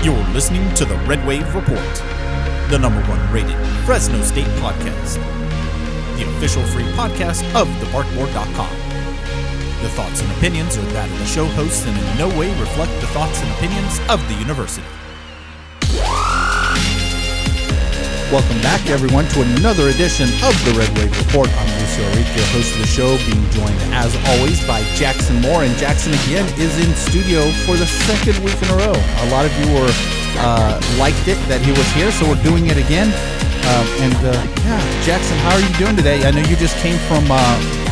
You're listening to the Red Wave Report, the number one rated Fresno State podcast, the official free podcast of thebarkboard.com. The thoughts and opinions are that of the show hosts and in no way reflect the thoughts and opinions of the university. Welcome back, everyone, to another edition of the Red Wave Report. I'm Lucio Ourique, your host of the show, being joined, as always, by Jackson Moore. And Jackson, again, is in studio for the second week in a row. A lot of you were uh, liked it that he was here, so we're doing it again. Um, and uh, yeah, Jackson, how are you doing today? I know you just came from uh,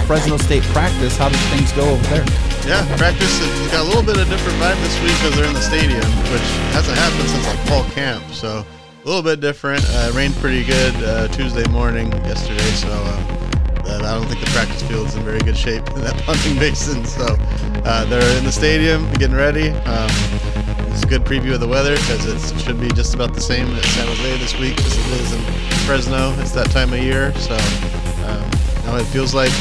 Fresno State practice. How did things go over there? Yeah, practice got a little bit of different vibe this week because they're in the stadium, which hasn't happened since like fall camp. So a little bit different. Uh, rained pretty good uh, Tuesday morning yesterday, so uh, I don't think the practice field's in very good shape in that punting basin. So uh, they're in the stadium getting ready. Um, it's a good preview of the weather because it should be just about the same at San Jose this week as it is in Fresno. It's that time of year, so um, it feels like.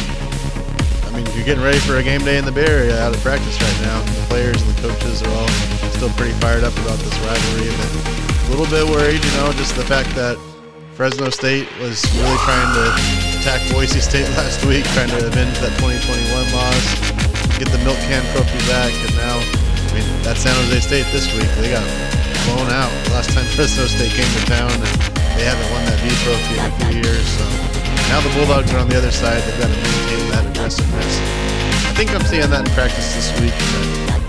I mean, you're getting ready for a game day in the Bay Area out of practice right now. The players and the coaches are all still pretty fired up about this rivalry. And a little bit worried, you know, just the fact that Fresno State was really trying to attack Boise State last week, trying to avenge that 2021 loss, get the milk can trophy back, and now, I mean, that San Jose State this week. They got blown out the last time Fresno State came to town, and they haven't won that V trophy in a few years. So now the Bulldogs are on the other side. They've got to maintain that aggressiveness. I think I'm seeing that in practice this week.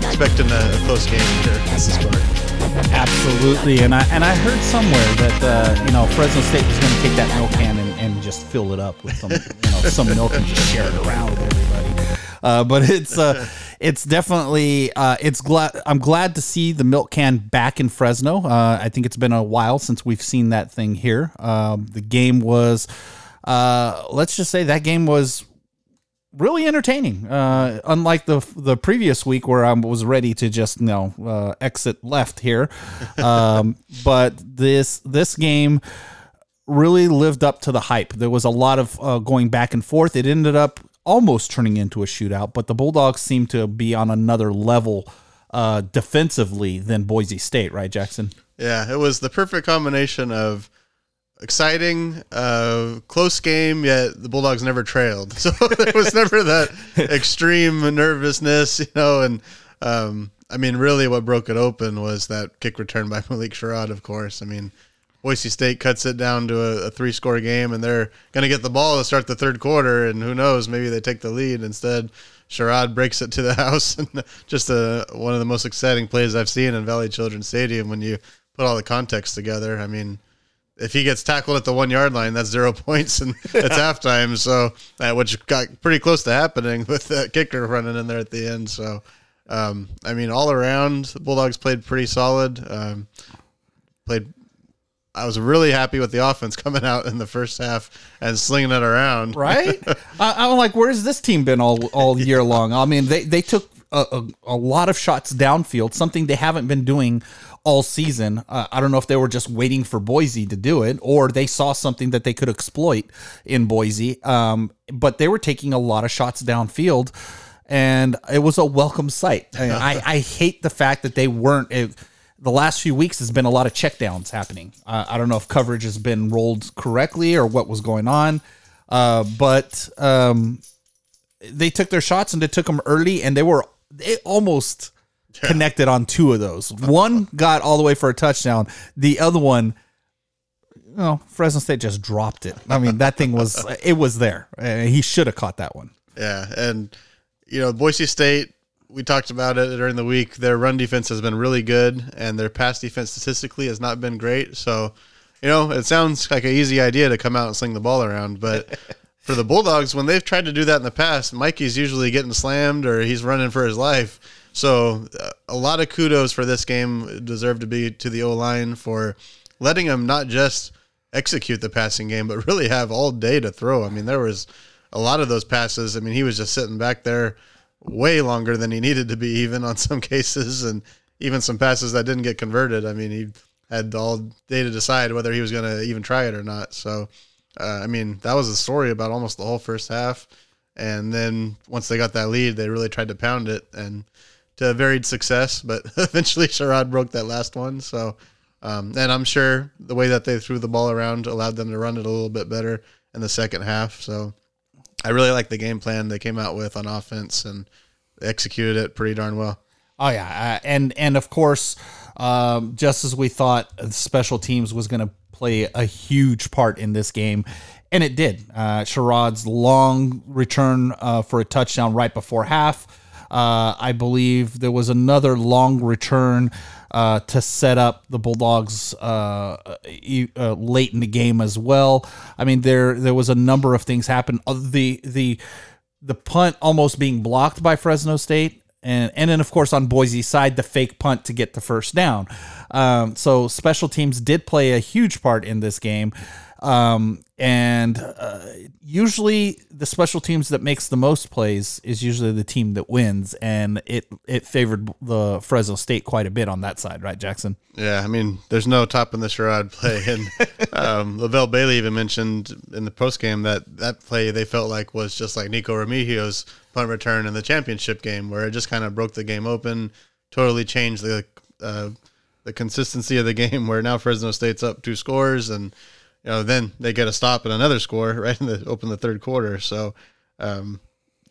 Expecting a, close game here at Mrs. Park. Absolutely, and I and I heard somewhere that uh, you know Fresno State was going to take that milk can and, and just fill it up with some you know some milk and just share it around with everybody. Uh, but it's uh, it's definitely uh, it's glad I'm glad to see the milk can back in Fresno. Uh, I think it's been a while since we've seen that thing here. Um, the game was. Uh, let's just say that game was really entertaining. Uh, unlike the the previous week where I was ready to just you know uh, exit left here, um, but this this game really lived up to the hype. There was a lot of uh, going back and forth. It ended up almost turning into a shootout, but the Bulldogs seemed to be on another level uh, defensively than Boise State, right, Jackson? Yeah, it was the perfect combination of exciting, uh, close game, yet the Bulldogs never trailed. So there was never that extreme nervousness, you know. And um, I mean, really, what broke it open was that kick return by Malik Sherrod, of course. I mean, Boise State cuts it down to a, a three score game, and they're going to get the ball to start the third quarter. And who knows, maybe they take the lead. Instead, Sherrod breaks it to the house. and just a, one of the most exciting plays I've seen in Valley Children's Stadium when you put all the context together. I mean, if he gets tackled at the one yard line, that's zero points and it's halftime. So, uh, which got pretty close to happening with that kicker running in there at the end. So, um, I mean, all around, the Bulldogs played pretty solid. Um, played. I was really happy with the offense coming out in the first half and slinging it around. Right? I, am like, where's this team been all all year long? I mean, they they took a, a, a lot of shots downfield, something they haven't been doing all season. Uh, I don't know if they were just waiting for Boise to do it or they saw something that they could exploit in Boise. Um, but they were taking a lot of shots downfield, and it was a welcome sight. I, I, I hate the fact that they weren't. It, the last few weeks has been a lot of checkdowns happening. Uh, I don't know if coverage has been rolled correctly or what was going on, uh, but um, they took their shots and they took them early, and they were they almost yeah. connected on two of those. One got all the way for a touchdown. The other one, you know, Fresno State just dropped it. I mean, that thing was it was there. He should have caught that one. Yeah, and you know, Boise State. We talked about it during the week. Their run defense has been really good, and their pass defense statistically has not been great. So, you know, it sounds like an easy idea to come out and sling the ball around, but for the Bulldogs, when they've tried to do that in the past, Mikey's usually getting slammed or he's running for his life. So uh, a lot of kudos for this game deserve to be to the O line for letting him not just execute the passing game, but really have all day to throw. I mean, there was a lot of those passes. I mean, he was just sitting back there way longer than he needed to be, even on some cases, and even some passes that didn't get converted. I mean, he had all day to decide whether he was going to even try it or not. So, uh, I mean, that was the story about almost the whole first half. And then once they got that lead, they really tried to pound it and to varied success, but eventually Sherrod broke that last one. So, um, and I'm sure the way that they threw the ball around allowed them to run it a little bit better in the second half. So, I really like the game plan they came out with on offense and executed it pretty darn well. Oh yeah, uh, and and of course, um, just as we thought, special teams was going to play a huge part in this game, and it did. Uh, Sherrod's long return uh, for a touchdown right before half. Uh, I believe there was another long return uh, to set up the Bulldogs uh, uh, late in the game as well. I mean, there there was a number of things happen. Uh, the the the punt almost being blocked by Fresno State and and then of course on Boise's side the fake punt to get the first down. Um, so special teams did play a huge part in this game. Um, and uh, usually the special teams that makes the most plays is usually the team that wins, and it it favored the Fresno State quite a bit on that side, right, Jackson? Yeah, I mean, there's no topping the Sherrod play, and um, Levelle Bailey even mentioned in the post game that that play they felt like was just like Nico Remigio's punt return in the championship game, where it just kind of broke the game open, totally changed the uh, the consistency of the game, where now Fresno State's up two scores and you know, then they get a stop and another score right in the open the third quarter. So um,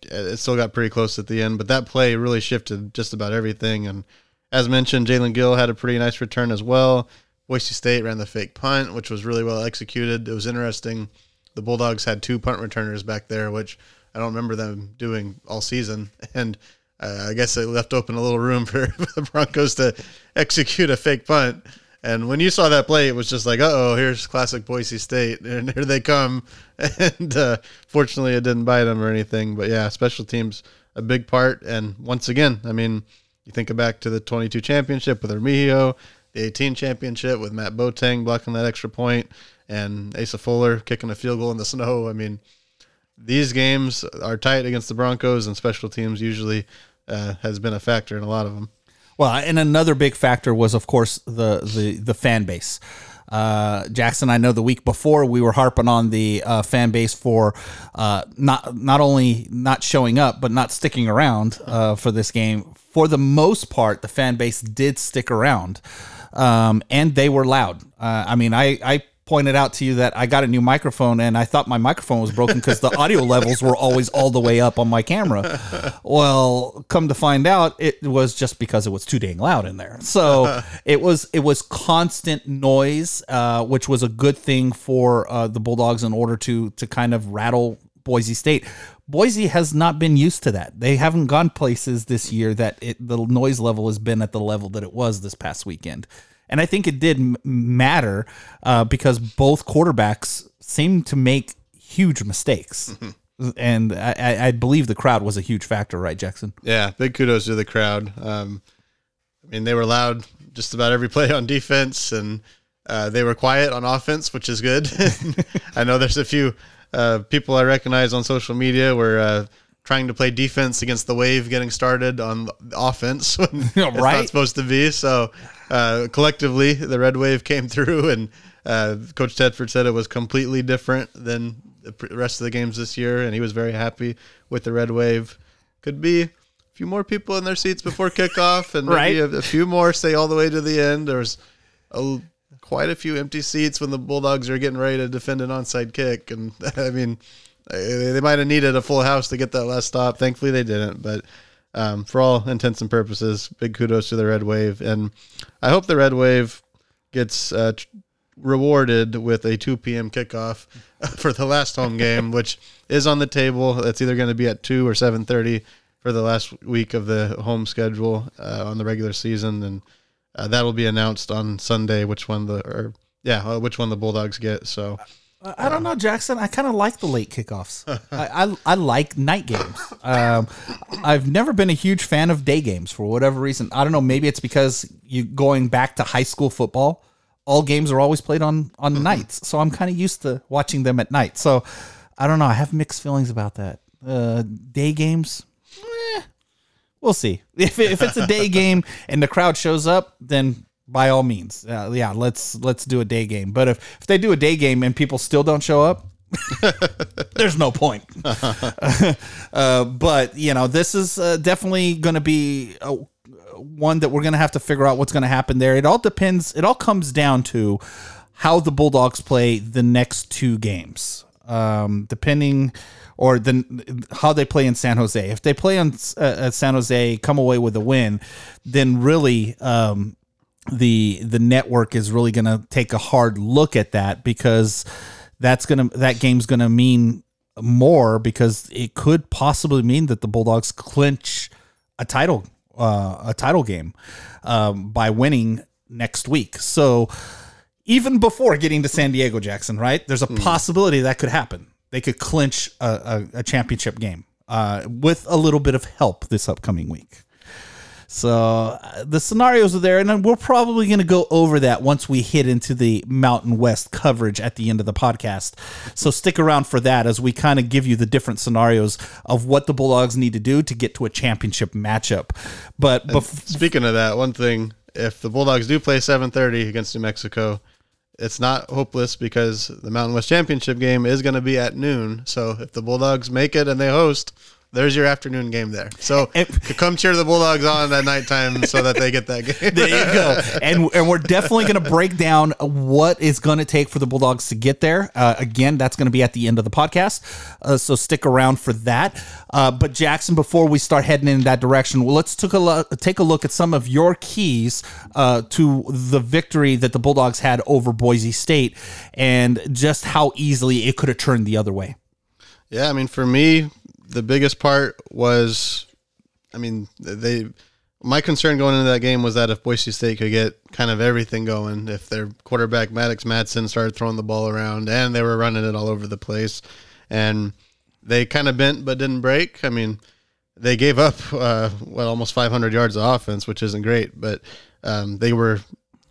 it still got pretty close at the end, but that play really shifted just about everything. And as mentioned, Jaelen Gill had a pretty nice return as well. Boise State ran the fake punt, which was really well executed. It was interesting. The Bulldogs had two punt returners back there, which I don't remember them doing all season. And uh, I guess they left open a little room for the Broncos to execute a fake punt. And when you saw that play, it was just like, oh, here's classic Boise State, and here they come. And uh, fortunately, it didn't bite them or anything. But yeah, special teams a big part. And once again, I mean, you think back to the 22 championship with Remigio, the 18 championship with Matt Boateng blocking that extra point, and Asa Fuller kicking a field goal in the snow. I mean, these games are tight against the Broncos, and special teams usually uh, has been a factor in a lot of them. Well, and another big factor was, of course, the the the fan base. Uh, Jackson, I know the week before we were harping on the uh, fan base for uh, not not only not showing up but not sticking around uh, for this game. For the most part, the fan base did stick around, um, and they were loud. Uh, I mean, I I pointed out to you that I got a new microphone and I thought my microphone was broken because the audio levels were always all the way up on my camera. Well, come to find out, it was just because it was too dang loud in there. So it was it was constant noise, uh, which was a good thing for uh, the Bulldogs in order to to kind of rattle Boise State. Boise has not been used to that. They haven't gone places this year that it, the noise level has been at the level that it was this past weekend. And I think it did m- matter uh, because both quarterbacks seemed to make huge mistakes. Mm-hmm. And I, I, believe the crowd was a huge factor, right, Jackson? Yeah, big kudos to the crowd. Um, I mean, they were loud just about every play on defense, and uh, they were quiet on offense, which is good. I know there's a few uh, people I recognize on social media where uh, trying to play defense against the wave getting started on offense when right? it's not supposed to be. So uh, collectively, the red wave came through, and uh, Coach Tedford said it was completely different than the rest of the games this year, and he was very happy with the red wave. Could be a few more people in their seats before kickoff, and maybe a, a, few more stay all the way to the end. There's a, quite a few empty seats when the Bulldogs are getting ready to defend an onside kick, and I mean they might have needed a full house to get that last stop. Thankfully, they didn't. But um, for all intents and purposes, big kudos to the Red Wave, and I hope the Red Wave gets uh, rewarded with a 2 p.m. kickoff for the last home game, which is on the table. That's either going to be at two or 7:30 for the last week of the home schedule uh, on the regular season, and uh, that will be announced on Sunday. Which one the or yeah, uh, which one the Bulldogs get. So. I don't know, Jackson. I kind of like the late kickoffs. I, I, I like night games. Um, I've never been a huge fan of day games for whatever reason. I don't know. Maybe it's because you going back to high school football. All games are always played on on mm-hmm. nights, so I'm kind of used to watching them at night. So I don't know. I have mixed feelings about that. Uh, day games, eh, we'll see. If if it's a day game and the crowd shows up, then by all means, uh, yeah, let's let's do a day game. But if if they do a day game and people still don't show up, there's no point. uh, but you know, this is uh, definitely going to be a one that we're going to have to figure out what's going to happen there. It all depends. It all comes down to how the Bulldogs play the next two games, um, depending or then how they play in San Jose. If they play on uh, San Jose, come away with a win, then really um, the the network is really going to take a hard look at that because that's gonna that game's gonna mean more because it could possibly mean that the Bulldogs clinch a title uh, a title game um, by winning next week. So even before getting to San Diego, Jackson, right? There's a mm. possibility that could happen. They could clinch a, a, a championship game uh, with a little bit of help this upcoming week. So uh, the scenarios are there, and we're probably going to go over that once we hit into the Mountain West coverage at the end of the podcast. So stick around for that as we kind of give you the different scenarios of what the Bulldogs need to do to get to a championship matchup. But bef- speaking of that, one thing: if the Bulldogs do play 7:30 against New Mexico, it's not hopeless because the Mountain West Championship game is going to be at noon. So if the Bulldogs make it and they host, there's your afternoon game there. So come cheer the Bulldogs on at nighttime so that they get that game. there you go. And and we're definitely going to break down what is going to take for the Bulldogs to get there. Uh, again, that's going to be at the end of the podcast. Uh, so stick around for that. Uh, but Jackson, before we start heading in that direction, well, let's take a look, take a look at some of your keys uh, to the victory that the Bulldogs had over Boise State, and just how easily it could have turned the other way. Yeah, I mean, for me, the biggest part was, I mean, they. My concern going into that game was that if Boise State could get kind of everything going, if their quarterback Maddux Madsen started throwing the ball around and they were running it all over the place, and they kind of bent but didn't break. I mean, they gave up uh, well almost 500 yards of offense, which isn't great, but um, they were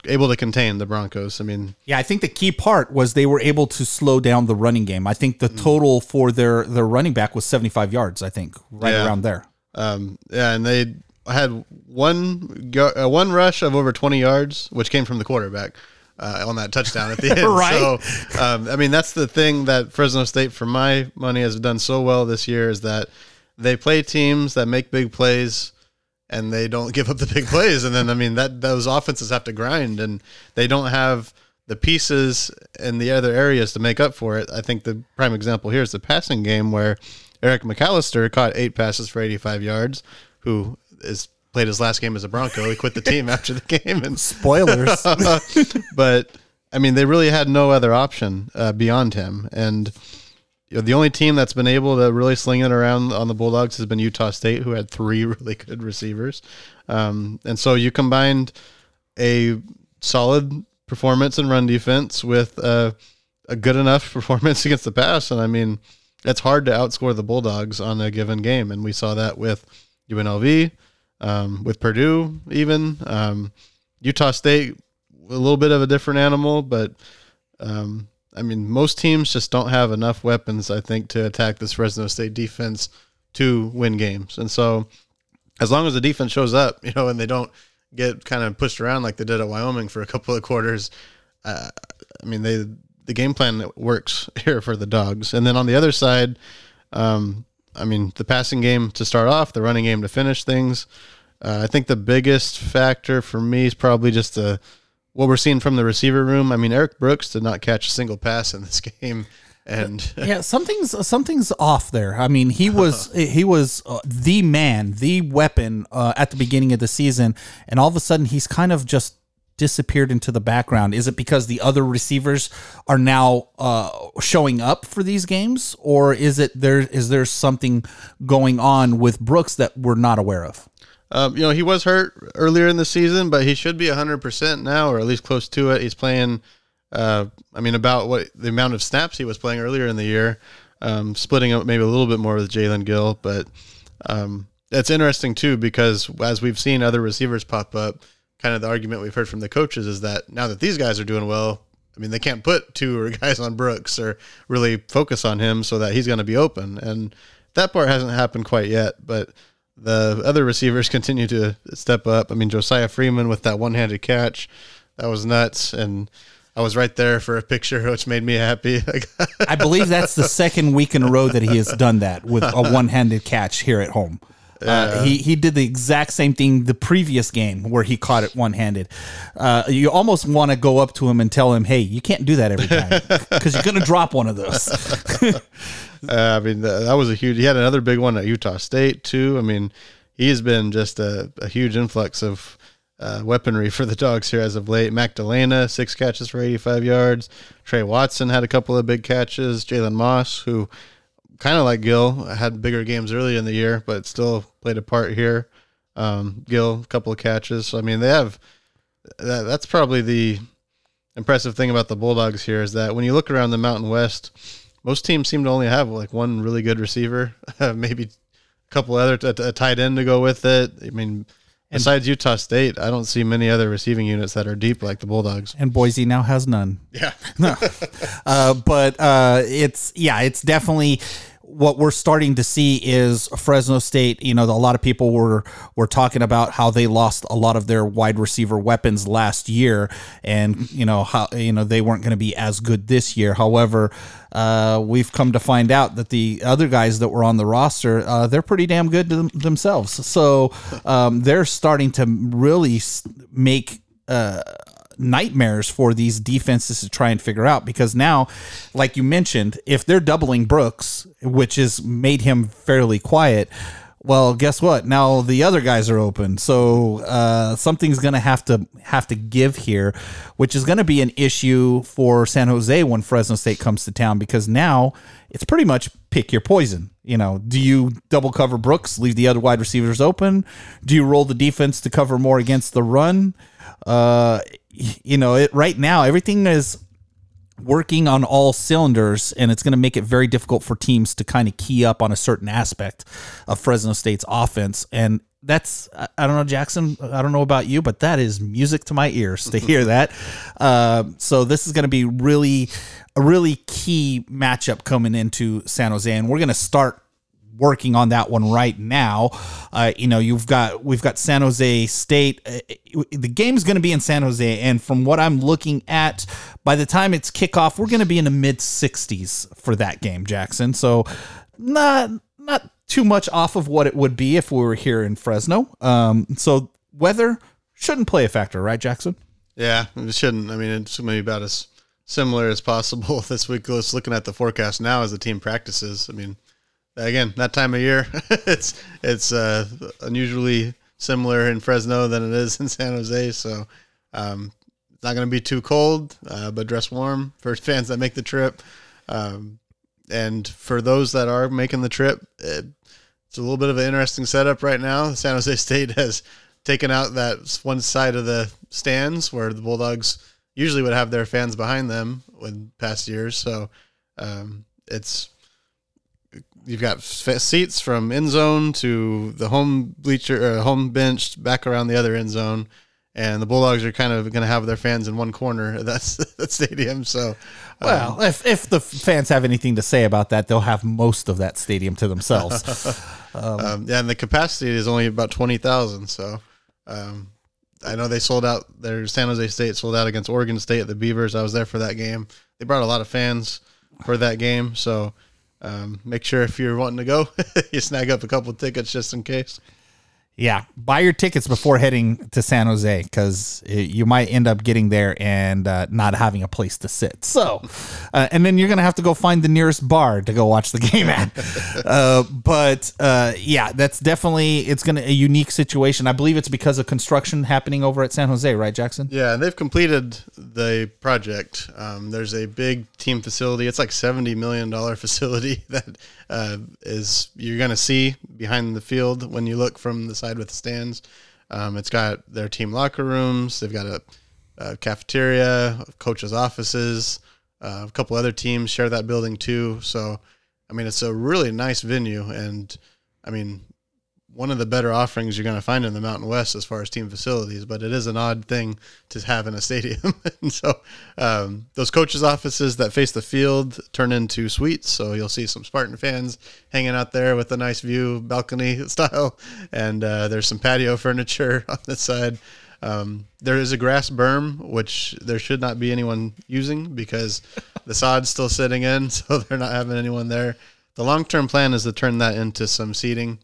able to contain the Broncos. I mean, yeah, I think the key part was they were able to slow down the running game. I think the mm. total for their their running back was 75 yards. I think right yeah. around there. Um, yeah, and they had one uh, one rush of over 20 yards, which came from the quarterback. Uh, on that touchdown at the end. right. So, um, I mean, that's the thing that Fresno State, for my money, has done so well this year is that they play teams that make big plays and they don't give up the big plays. And then I mean that those offenses have to grind, and they don't have the pieces in the other areas to make up for it. I think the prime example here is the passing game where Eric McAlister caught eight passes for 85 yards, who is played his last game as a Bronco. He quit the team after the game, and spoilers. but I mean, they really had no other option uh, beyond him, and the only team that's been able to really sling it around on the Bulldogs has been Utah State, who had three really good receivers. Um, and so you combined a solid performance and run defense with a good enough performance against the pass. And I mean, it's hard to outscore the Bulldogs on a given game. And we saw that with UNLV, um, with Purdue, even. Um, Utah State, a little bit of a different animal, but um, I mean, most teams just don't have enough weapons, I think, to attack this Fresno State defense to win games. And so, as long as the defense shows up, you know, and they don't get kind of pushed around like they did at Wyoming for a couple of quarters, uh, I mean, they the game plan works here for the dogs. And then on the other side, um, I mean, the passing game to start off, the running game to finish things. Uh, I think the biggest factor for me is probably just the what we're seeing from the receiver room. I mean, Erik Brooks did not catch a single pass in this game, and yeah, something's something's off there. I mean, he was he was uh, the man, the weapon uh, at the beginning of the season, and all of a sudden he's kind of just disappeared into the background. Is it because the other receivers are now uh, showing up for these games, or is it there? Is there something going on with Brooks that we're not aware of? Um, you know, he was hurt earlier in the season, but he should be 100% now, or at least close to it. He's playing, uh, I mean, about what the amount of snaps he was playing earlier in the year, um, splitting up maybe a little bit more with Jaelen Gill. But um, it's interesting, too, because as we've seen other receivers pop up, kind of the argument we've heard from the coaches is that now that these guys are doing well, I mean, they can't put two guys on Brooks or really focus on him so that he's going to be open. And that part hasn't happened quite yet, but the other receivers continue to step up. I mean, Josiah Freeman with that one-handed catch, that was nuts, and I was right there for a picture, which made me happy. I believe that's the second week in a row that he has done that with a one-handed catch here at home. Uh, he he did the exact same thing the previous game where he caught it one handed. Uh, you almost want to go up to him and tell him, "Hey, you can't do that every time because you're going to drop one of those." Uh, I mean, th- that was a huge. He had another big one at Utah State too. I mean, he's been just a, a huge influx of uh, weaponry for the dogs here as of late. Mac Dalena, six catches for 85 yards. Trey Watson had a couple of big catches. Jalen Moss, who kind of like Gill, had bigger games early in the year, but still played a part here. Um, Gill, a couple of catches. So, I mean, they have that, that's probably the impressive thing about the Bulldogs here is that when you look around the Mountain West, most teams seem to only have like one really good receiver, maybe a couple other a, a tight end to go with it. I mean, besides Utah State, I don't see many other receiving units that are deep like the Bulldogs. and Boise now has none. Yeah, uh, but uh, it's yeah, it's definitely what we're starting to see is Fresno State. You know, a lot of people were were talking about how they lost a lot of their wide receiver weapons last year, and you know how you know they weren't going to be as good this year. However. Uh, we've come to find out that the other guys that were on the roster, uh, they're pretty damn good them- themselves. So um, they're starting to really make uh, nightmares for these defenses to try and figure out because now, like you mentioned, if they're doubling Brooks, which has made him fairly quiet, well, guess what? Now the other guys are open, so uh, something's going to have to have to give here, which is going to be an issue for San Jose when Fresno State comes to town because now it's pretty much pick your poison. You know, do you double cover Brooks, leave the other wide receivers open? Do you roll the defense to cover more against the run? Uh, you know, it right now everything is working on all cylinders, and it's going to make it very difficult for teams to kind of key up on a certain aspect of Fresno State's offense. And that's I don't know, Jackson. I don't know about you, but that is music to my ears to hear that. Uh, so this is going to be really a really key matchup coming into San Jose, and we're going to start working on that one right now. Uh, you know, you've got we've got San Jose State. Uh, the game's going to be in San Jose, and from what I'm looking at, by the time it's kickoff, we're going to be in the mid 60s for that game, Jackson. So not not too much off of what it would be if we were here in Fresno. Um, so weather shouldn't play a factor, right, Jackson? yeah, it shouldn't. I mean, it's maybe about as similar as possible this week. Just looking at the forecast now as the team practices. I mean, again, that time of year, it's it's uh, unusually similar in Fresno than it is in San Jose. So um, it's not going to be too cold, uh, but dress warm for fans that make the trip. Um, and for those that are making the trip, it, it's a little bit of an interesting setup right now. San Jose State has taken out that one side of the stands where the Bulldogs usually would have their fans behind them in past years. So um, it's you've got f- seats from end zone to the home bleacher, uh, home bench, back around the other end zone, and the Bulldogs are kind of going to have their fans in one corner of that, that stadium. So, um, Well, if if the fans have anything to say about that, they'll have most of that stadium to themselves. um, yeah, and the capacity is only about twenty thousand. So, um, I know they sold out. Their San Jose State sold out against Oregon State at the Beavers. I was there for that game. They brought a lot of fans for that game. So, um, make sure if you're wanting to go, you snag up a couple tickets just in case. Yeah, buy your tickets before heading to San Jose because you might end up getting there and uh, not having a place to sit. So, uh, and then you're gonna have to go find the nearest bar to go watch the game at. uh, but uh, yeah, that's definitely it's gonna a unique situation. I believe it's because of construction happening over at San Jose, right, Jackson? Yeah, and they've completed the project. Um, there's a big team facility. It's like seventy million dollar facility that uh, is you're going to see behind the field when you look from the side with the stands. Um, it's got their team locker rooms. They've got a, a cafeteria, coaches' offices. Uh, a couple other teams share that building too. So, I mean, it's a really nice venue, and I mean, one of the better offerings you're going to find in the Mountain West as far as team facilities, but it is an odd thing to have in a stadium. and so um, those coaches' offices that face the field turn into suites. So you'll see some Spartan fans hanging out there with a nice view, balcony style, and uh, there's some patio furniture on the side. Um, there is a grass berm, which there should not be anyone using because the sod's still sitting in, so they're not having anyone there. The long term plan is to turn that into some seating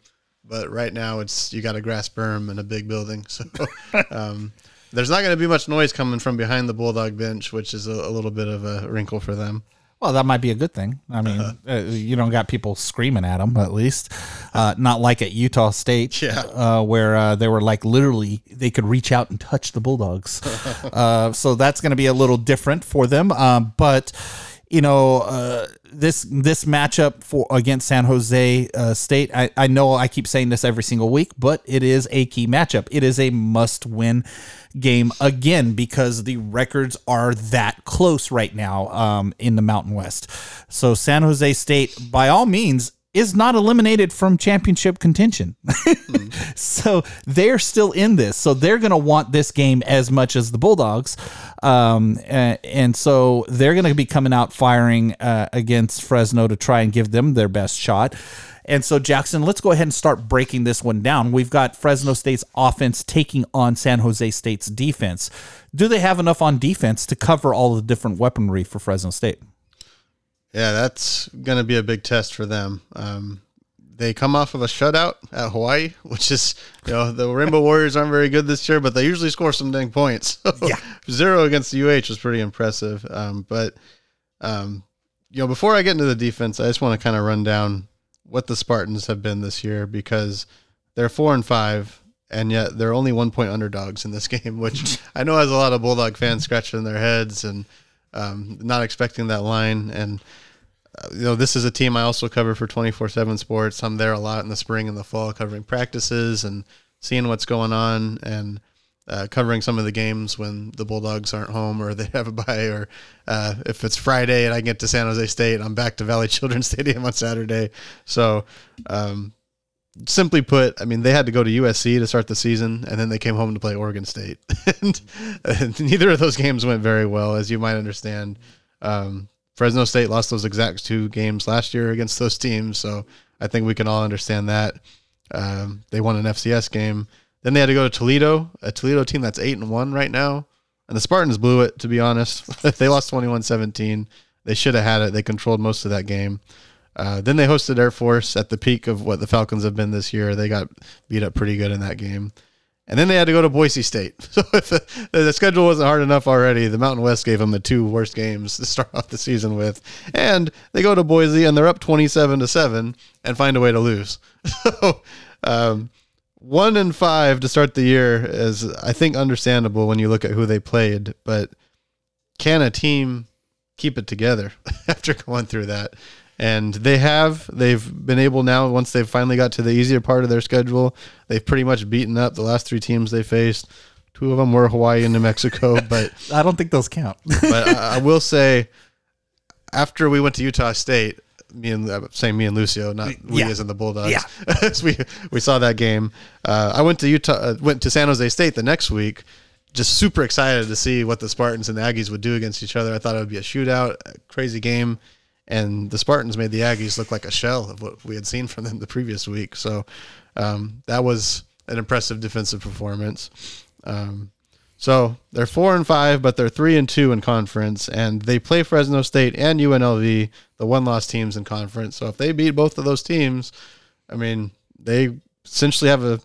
but right now it's you got a grass berm and a big building, so um, there's not going to be much noise coming from behind the bulldog bench, which is a, a, little bit of a wrinkle for them. Well, that might be a good thing. I mean, uh-huh. uh, you don't got people screaming at them, at least. Uh, not like at Utah State, yeah. uh, where uh, they were like literally they could reach out and touch the Bulldogs. Uh, so that's going to be a little different for them. Um, but you know, uh, this this matchup for against San Jose uh, State, I, I know I keep saying this every single week, but it is a key matchup. It is a must win game again because the records are that close right now um, in the Mountain West. So San Jose State, by all means, is not eliminated from championship contention. mm. So they're still in this. So they're going to want this game as much as the Bulldogs. Um, and, and, so they're going to be coming out firing uh, against Fresno to try and give them their best shot. And so, Jackson, let's go ahead and start breaking this one down. We've got Fresno State's offense taking on San Jose State's defense. Do they have enough on defense to cover all the different weaponry for Fresno State? Yeah, that's going to be a big test for them. Um, they come off of a shutout at Hawaii, which is, you know, the Rainbow Warriors aren't very good this year, but they usually score some dang points. So yeah. Zero against the UH was pretty impressive. Um, but, um, you know, before I get into the defense, I just want to kind of run down what the Spartans have been this year because they're four and five, and yet they're only one point underdogs in this game, which I know has a lot of Bulldog fans scratching their heads and um, not expecting that line. And uh, you know, this is a team I also cover for 24 7 sports. I'm there a lot in the spring and the fall covering practices and seeing what's going on and uh, covering some of the games when the Bulldogs aren't home or they have a bye, or uh, if it's Friday and I get to San Jose State, I'm back to Valley Children's Stadium on Saturday. So, um, simply put, I mean, they had to go to USC to start the season, and then they came home to play Oregon State. and, and, neither of those games went very well, as you might understand. Um, Fresno State lost those exact two games last year against those teams, so I think we can all understand that. Um, they won an FCS game. Then they had to go to Toledo, a Toledo team that's eight and one right now, and the Spartans blew it. To be honest, they lost 21-17. They should have had it. They controlled most of that game. Uh, then they hosted Air Force at the peak of what the Falcons have been this year. They got beat up pretty good in that game. And then they had to go to Boise State. So if the, the, schedule wasn't hard enough already, the Mountain West gave them the two worst games to start off the season with. And they go to Boise and they're up 27 to 7 and find a way to lose. So um, one and five to start the year is, I think, understandable when you look at who they played. But can a team keep it together after going through that? And they have they've been able now once they've finally got to the easier part of their schedule they've pretty much beaten up the last three teams they faced. Two of them were hawaii and new mexico but i don't think those count. But I, I, will say after we went to utah state me and uh, saying me and lucio not we as in the bulldogs. Yeah. We we saw that game. Uh, i went to utah uh, went to san jose state the next week just super excited to see what the spartans and the aggies would do against each other. I thought it would be a shootout a crazy game and the Spartans made the Aggies look like a shell of what we had seen from them the previous week. So um, that was an impressive defensive performance. Um, so they're four and five, but they're three and two in conference, and they play Fresno State and UNLV, the one-loss teams in conference. So if they beat both of those teams, I mean, they essentially have a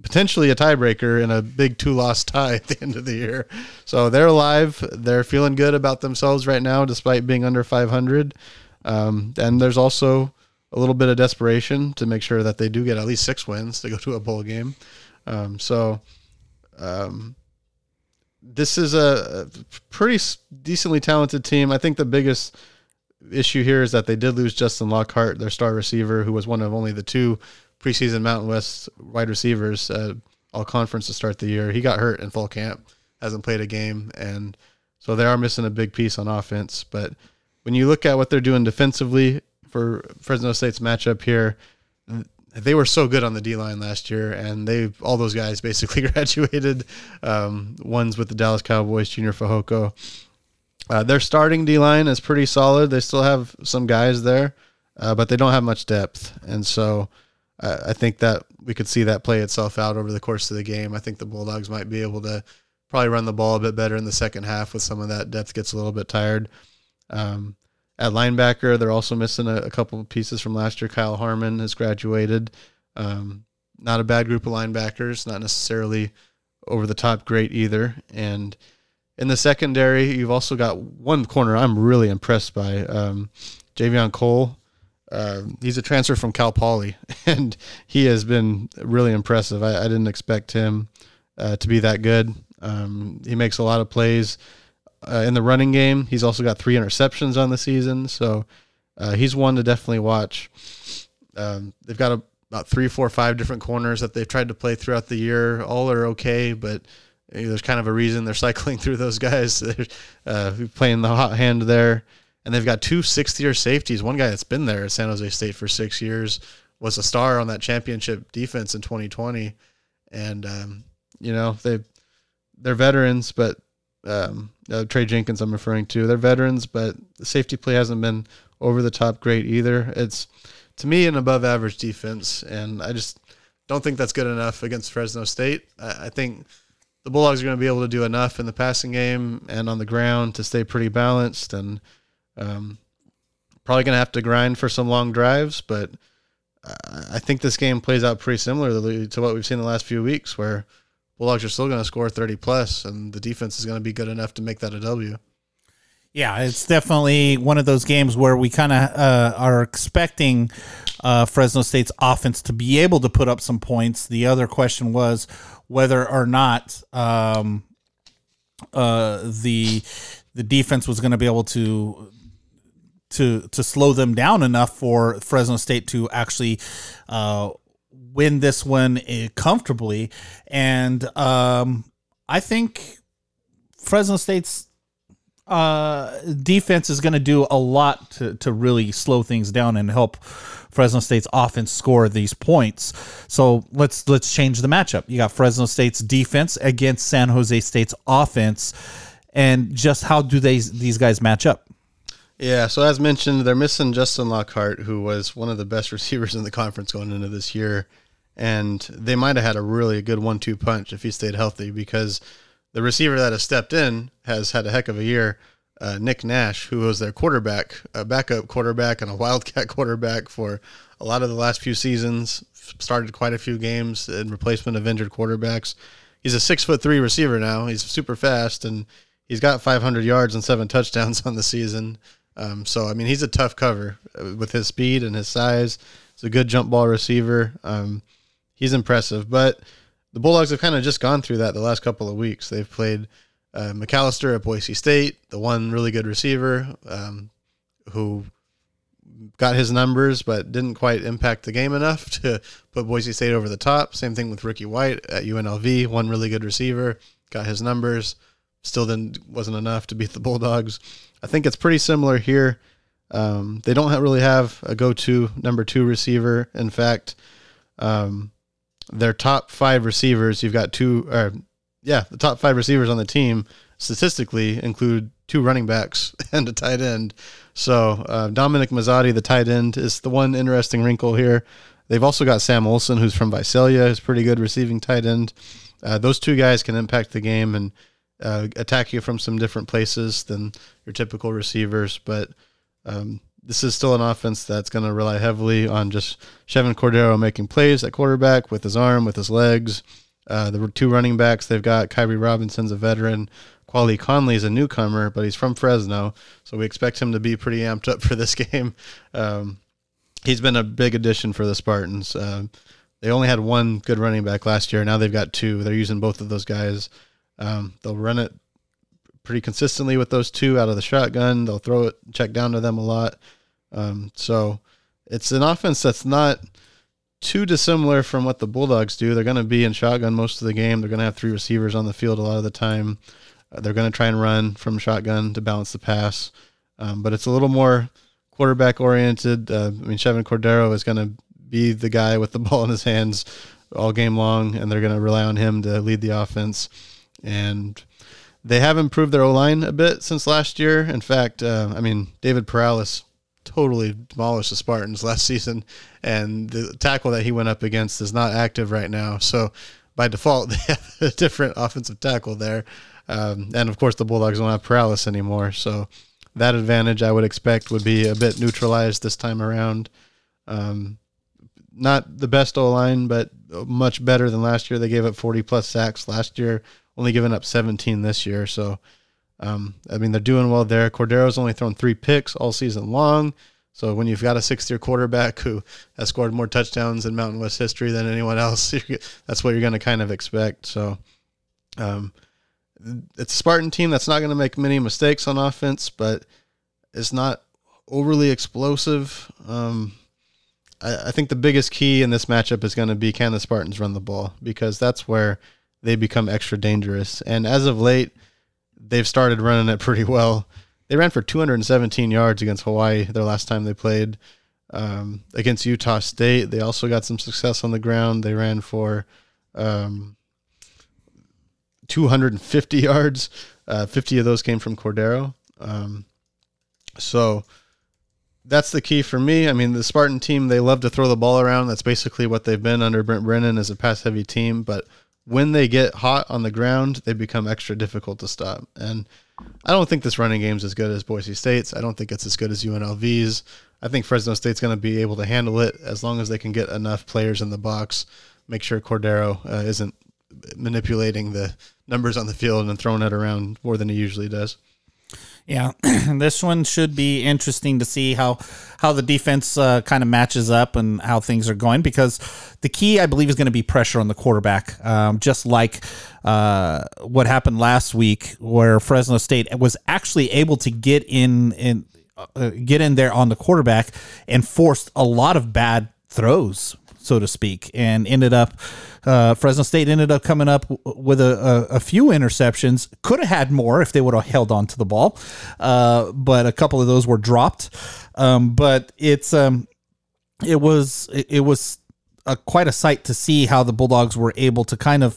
potentially a tiebreaker in a big two-loss tie at the end of the year. So they're alive. They're feeling good about themselves right now, despite being under 500. Um, and there's also a little bit of desperation to make sure that they do get at least six wins to go to a bowl game. Um, so um, this is a, pretty decently talented team. I think the biggest issue here is that they did lose Justin Lockhart, their star receiver, who was one of only the two preseason Mountain West wide receivers, all conference to start the year. He got hurt in fall camp, hasn't played a game, and so they are missing a big piece on offense. But when you look at what they're doing defensively for Fresno State's matchup here, they were so good on the D line last year, and they all those guys basically graduated. Um, ones with the Dallas Cowboys, Junior Fehoko. Uh, their starting D line is pretty solid. They still have some guys there, uh, but they don't have much depth, and so uh, I think that we could see that play itself out over the course of the game. I think the Bulldogs might be able to probably run the ball a bit better in the second half with some of that depth gets a little bit tired. Um, at linebacker, they're also missing a, a, couple of pieces from last year. Kyle Harmon has graduated. Um, not a bad group of linebackers, not necessarily over the top great either. And in the secondary, you've also got one corner I'm really impressed by, um, Javion Cole. Uh, he's a transfer from Cal Poly, and he has been really impressive. I, I didn't expect him uh, to be that good. Um, he makes a lot of plays uh, in the running game. He's also got three interceptions on the season, so uh, he's one to definitely watch. Um, they've got a, about three, four, five different corners that they've tried to play throughout the year. All are okay, but you know, there's kind of a reason they're cycling through those guys. They're uh, playing the hot hand there. And they've got two sixth year safeties. One guy that's been there at San Jose State for six years was a star on that championship defense in 2020. And, um, you know, they, they're veterans, but um, uh, Trey Jenkins, I'm referring to. They're veterans, but the safety play hasn't been over the top great either. It's to me an above average defense, and I just don't think that's good enough against Fresno State. I, I think the Bulldogs are going to be able to do enough in the passing game and on the ground to stay pretty balanced, and um, probably going to have to grind for some long drives, but. I think this game plays out pretty similarly to what we've seen the last few weeks, where Bulldogs are still going to score 30 plus, and the defense is going to be good enough to make that a W. Yeah, it's definitely one of those games where we kind of uh, are expecting uh, Fresno State's offense to be able to put up some points. The other question was whether or not um, uh, the the defense was going to be able to to to slow them down enough for Fresno State to actually uh, win this one eh, comfortably. And um, I think Fresno State's uh, defense is going to do a lot to, to really slow things down and help Fresno State's offense score these points. So let's let's change the matchup. You got Fresno State's defense against San Jose State's offense, and just how do they these guys match up? Yeah, so as mentioned, they're missing Justin Lockhart, who was one of the best receivers in the conference going into this year and they might have had a really good one-two punch if he stayed healthy because the receiver that has stepped in has had a heck of a year. Uh, Nick Nash, who was their quarterback, a backup quarterback, and a wildcat quarterback for a lot of the last few seasons, started quite a few games in replacement of injured quarterbacks. He's a six foot three receiver now. He's super fast, and he's got 500 yards and seven touchdowns on the season. Um, so I mean, he's a tough cover uh, with his speed and his size. He's a good jump ball receiver. Um, he's impressive. But the Bulldogs have kind of just gone through that the last couple of weeks. They've played uh, McAlister at Boise State, the one really good receiver um, who got his numbers but didn't quite impact the game enough to put Boise State over the top. Same thing with Ricky White at UNLV, one really good receiver, got his numbers, still didn't wasn't enough to beat the Bulldogs. I think it's pretty similar here. Um, they don't have, really have a go-to number two receiver. In fact, um, their top five receivers, you've got two, or yeah, the top five receivers on the team statistically include two running backs and a tight end. So uh, Dominic Mazzotti, the tight end, is the one interesting wrinkle here. They've also got Sam Olson, who's from Visalia, who's pretty good receiving tight end. Uh, those two guys can impact the game and uh, attack you from some different places than your typical receivers. But um, this is still an offense that's going to rely heavily on just Chevan Cordeiro making plays at quarterback with his arm, with his legs. Uh, the two running backs they've got, Kairee Robinson's a veteran. Quali Conley is a newcomer, but he's from Fresno, so we expect him to be pretty amped up for this game. Um, he's been a big addition for the Spartans. Um, they only had one good running back last year. Now they've got two. They're using both of those guys. Um, they'll run it pretty consistently with those two out of the shotgun. They'll throw it, check down to them a lot. Um, so it's an offense that's not too dissimilar from what the Bulldogs do. They're going to be in shotgun most of the game. They're going to have three receivers on the field a lot of the time. Uh, they're going to try and run from shotgun to balance the pass, um, but it's a little more quarterback oriented. Uh, I mean, Chevan Cordeiro is going to be the guy with the ball in his hands all game long, and they're going to rely on him to lead the offense. And they have improved their O line a bit since last year. In fact, uh, I mean, David Perales totally demolished the Spartans last season, and the tackle that he went up against is not active right now. So by default, they have a different offensive tackle there, um, and of course the Bulldogs don't have Perales anymore. So that advantage I would expect would be a bit neutralized this time around. Um, not the best O line, but much better than last year. They gave up 40 plus sacks last year, only given up 17 this year. So, um, I mean, they're doing well there. Cordeiro's only thrown three picks all season long. So when you've got a sixth-year quarterback who has scored more touchdowns in Mountain West history than anyone else, that's what you're going to kind of expect. So, um, it's a Spartan team that's not going to make many mistakes on offense, but it's not overly explosive. Um, I, I, think the biggest key in this matchup is going to be can the Spartans run the ball because that's where they become extra dangerous. And as of late, they've started running it pretty well. They ran for 217 yards against Hawaii their last time they played. Um, against Utah State, they also got some success on the ground. They ran for um, 250 yards. Uh, 50 of those came from Cordeiro. Um, so that's the key for me. I mean, the Spartan team, they love to throw the ball around. That's basically what they've been under Brent Brennan as a pass heavy team. But when they get hot on the ground, they become extra difficult to stop. And I don't think this running game is as good as Boise State's. I don't think it's as good as UNLV's. I think Fresno State's going to be able to handle it as long as they can get enough players in the box. Make sure Cordeiro uh, isn't manipulating the numbers on the field and throwing it around more than he usually does. Yeah, this one should be interesting to see how how the defense uh, kind of matches up and how things are going because the key, I believe, is going to be pressure on the quarterback, um, just like uh, what happened last week, where Fresno State was actually able to get in in uh, get in there on the quarterback and forced a lot of bad throws so to speak, and ended up uh, Fresno State ended up coming up with a, a, a few interceptions. Could have had more if they would have held on to the ball, uh, but a couple of those were dropped. Um, but it's um, it was it, was a, quite a sight to see how the Bulldogs were able to kind of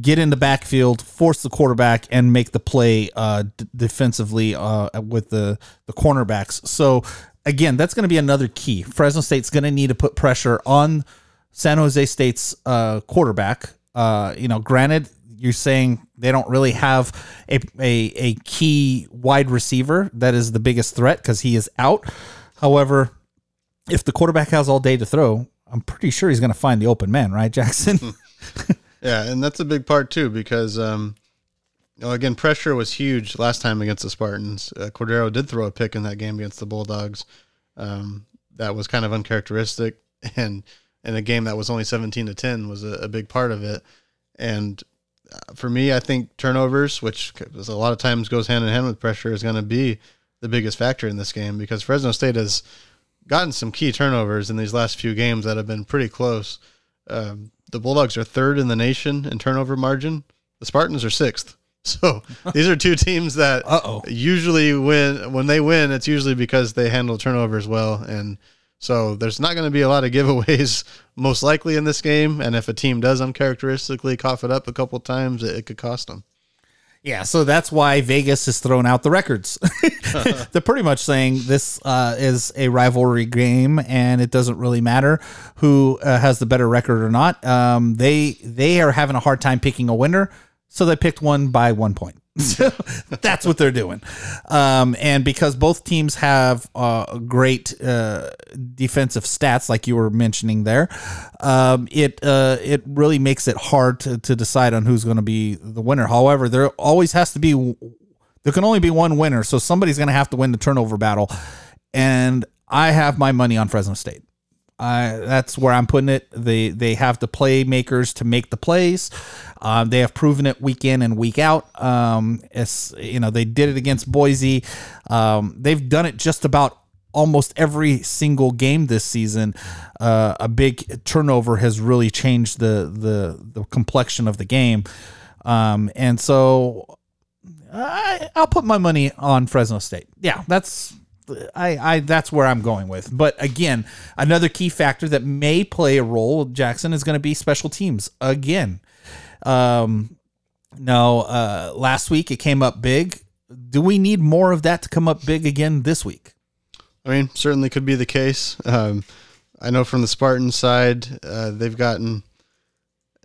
get in the backfield, force the quarterback, and make the play uh, d- defensively uh, with the the cornerbacks. So again, that's going to be another key. Fresno State's going to need to put pressure on San Jose State's uh, quarterback. Uh, you know, granted, you're saying they don't really have a, a, a key wide receiver that is the biggest threat because he is out. However, if the quarterback has all day to throw, I'm pretty sure he's going to find the open man, right, Jackson? yeah, and that's a big part too because, um, you know, again, pressure was huge last time against the Spartans. Uh, Cordeiro did throw a pick in that game against the Bulldogs. Um, that was kind of uncharacteristic, and in a game that was only 17 to 10 was a, a big part of it. And uh, for me, I think turnovers, which a lot of times goes hand in hand with pressure, is going to be the biggest factor in this game because Fresno State has gotten some key turnovers in these last few games that have been pretty close. Um, the Bulldogs are third in the nation in turnover margin. The Spartans are sixth. So these are two teams that Uh-oh. usually win. When they win, it's usually because they handle turnovers well. And so there's not going to be a lot of giveaways most likely in this game. And if a team does uncharacteristically cough it up a couple times, it, it could cost them. Yeah, so that's why Vegas has thrown out the records. They're pretty much saying this uh, is a rivalry game, and it doesn't really matter who uh, has the better record or not. Um, they they are having a hard time picking a winner, so they picked one by one point. That's what they're doing. Um, and because both teams have uh, great uh, defensive stats, like you were mentioning there, um, it uh, it really makes it hard to, to decide on who's going to be the winner. However, there always has to be there can only be one winner, so somebody's going to have to win the turnover battle. And I have my money on Fresno State. That's where I'm putting it. They they have the playmakers to make the plays. Uh, they have proven it week in and week out. Um, it's you know they did it against Boise. Um, they've done it just about almost every single game this season. Uh, a big turnover has really changed the the the complexion of the game, um, and so I, I'll put my money on Fresno State. Yeah, that's I, I that's where I'm going with. But again, another key factor that may play a role, Jackson, is going to be special teams again. Um, no, uh, last week it came up big. Do we need more of that to come up big again this week? I mean, certainly could be the case. Um, I know from the Spartan side, uh, they've gotten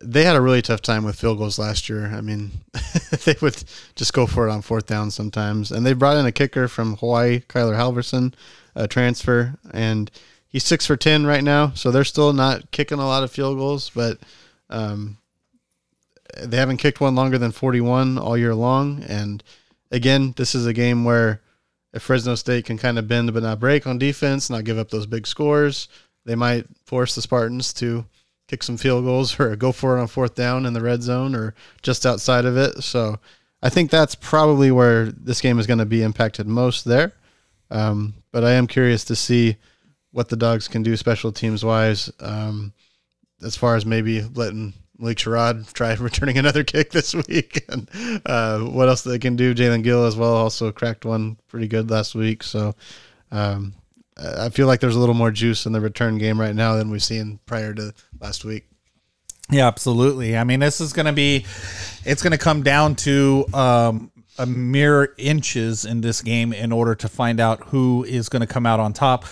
they had a really tough time with field goals last year. I mean, they would just go for it on fourth down sometimes. And they brought in a kicker from Hawaii, Kyler Halverson, a transfer, and he's six for ten right now, so they're still not kicking a lot of field goals, but um, they haven't kicked one longer than 41 all year long. And again, this is a game where if Fresno State can kind of bend but not break on defense, not give up those big scores, they might force the Spartans to kick some field goals or go for it on fourth down in the red zone or just outside of it. So I think that's probably where this game is going to be impacted most there. Um, but I am curious to see what the dogs can do special teams wise, um, as far as maybe letting Malik Sherrod try returning another kick this week, and uh, what else they can do. Jaelen Gill as well also cracked one pretty good last week. So um, I feel like there's a little more juice in the return game right now than we've seen prior to last week. Yeah, absolutely. I mean, this is going to be, it's going to come down to um, a mere inches in this game in order to find out who is going to come out on top.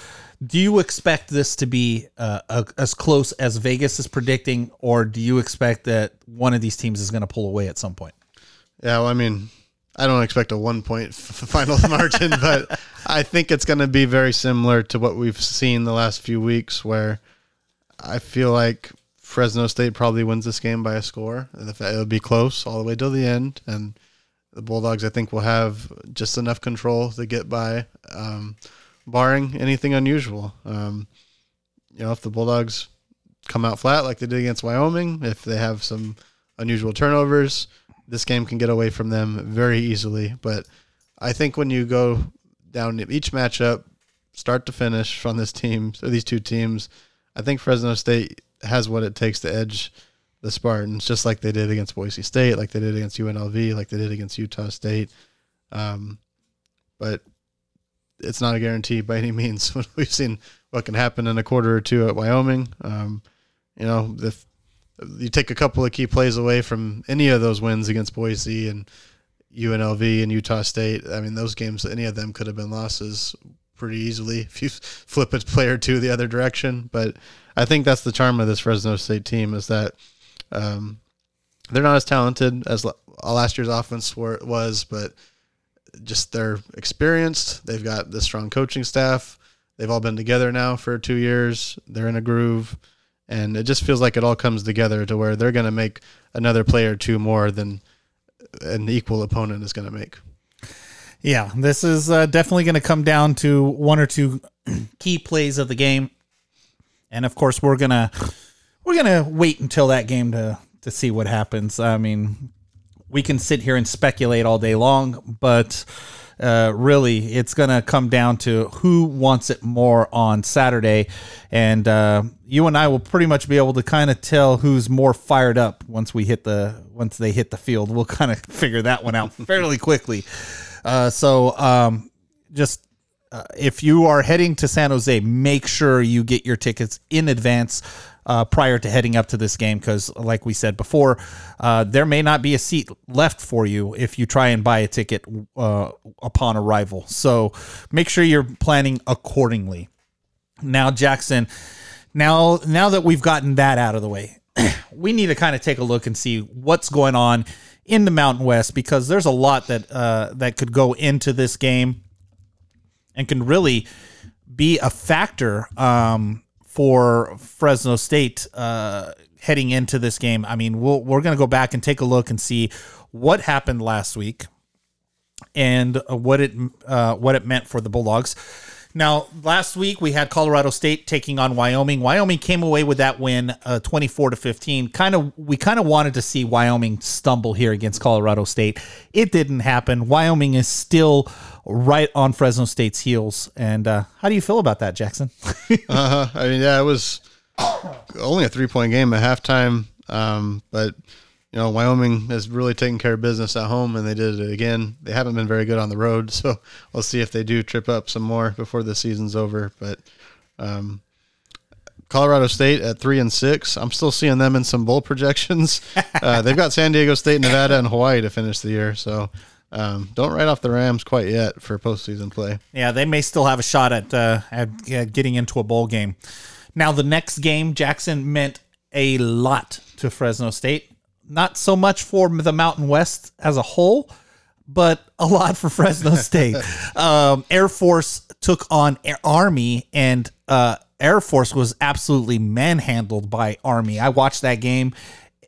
Do you expect this to be uh, a, as close as Vegas is predicting, or do you expect that one of these teams is going to pull away at some point? Yeah, well, I mean, I don't expect a one point f- final margin, but I think it's going to be very similar to what we've seen the last few weeks, where I feel like Fresno State probably wins this game by a score, and it'll be close all the way till the end, and the Bulldogs I think will have just enough control to get by. Um, barring anything unusual. Um, you know, if the Bulldogs come out flat like they did against Wyoming, if they have some unusual turnovers, this game can get away from them very easily. But I think when you go down each matchup, start to finish on this team, or these two teams, I think Fresno State has what it takes to edge the Spartans, just like they did against Boise State, like they did against UNLV, like they did against Utah State. Um, but it's not a guarantee by any means. We've seen what can happen in a quarter or two at Wyoming. Um, you know, if you take a couple of key plays away from any of those wins against Boise and UNLV and Utah State, I mean, those games, any of them could have been losses pretty easily if you flip a player to the other direction. But I think that's the charm of this Fresno State team is that um, they're not as talented as last year's offense was, but just they're experienced. They've got the strong coaching staff. They've all been together now for two years. They're in a groove, and it just feels like it all comes together to where they're going to make another play or two more than an equal opponent is going to make. Yeah, this is uh, definitely going to come down to one or two key plays of the game, and of course we're gonna we're gonna wait until that game to to see what happens. I mean, we can sit here and speculate all day long, but uh, really, it's going to come down to who wants it more on Saturday. And uh, you and I will pretty much be able to kind of tell who's more fired up once we hit the once they hit the field. We'll kind of figure that one out fairly quickly. Uh, so um, just uh, if you are heading to San Jose, make sure you get your tickets in advance uh, prior to heading up to this game because, like we said before, uh, there may not be a seat left for you if you try and buy a ticket uh, upon arrival. So make sure you're planning accordingly. Now, Jackson, now now that we've gotten that out of the way, we need to kind of take a look and see what's going on in the Mountain West because there's a lot that uh, that could go into this game and can really be a factor um, for Fresno State uh, heading into this game. I mean, we'll, we're going to go back and take a look and see what happened last week and what it uh, what it meant for the Bulldogs. Now, last week we had Colorado State taking on Wyoming. Wyoming came away with that win, uh, 24 to 15. Kind of, we kind of wanted to see Wyoming stumble here against Colorado State. It didn't happen. Wyoming is still right on Fresno State's heels. And uh, how do you feel about that, Jackson? uh-huh. I mean, yeah, it was only a three point game at halftime, um, but you know, Wyoming has really taken care of business at home, and they did it again. They haven't been very good on the road, so we'll see if they do trip up some more before the season's over. But um, Colorado State at three and six, I'm still seeing them in some bowl projections. Uh, they've got San Diego State, Nevada, and Hawaii to finish the year, so um, don't write off the Rams quite yet for postseason play. Yeah, they may still have a shot at, uh, at, getting into a bowl game. Now, the next game, Jackson meant a lot to Fresno State not so much for the Mountain West as a whole, but a lot for Fresno State. um, Air Force took on Air Army, and uh, Air Force was absolutely manhandled by Army. I watched that game,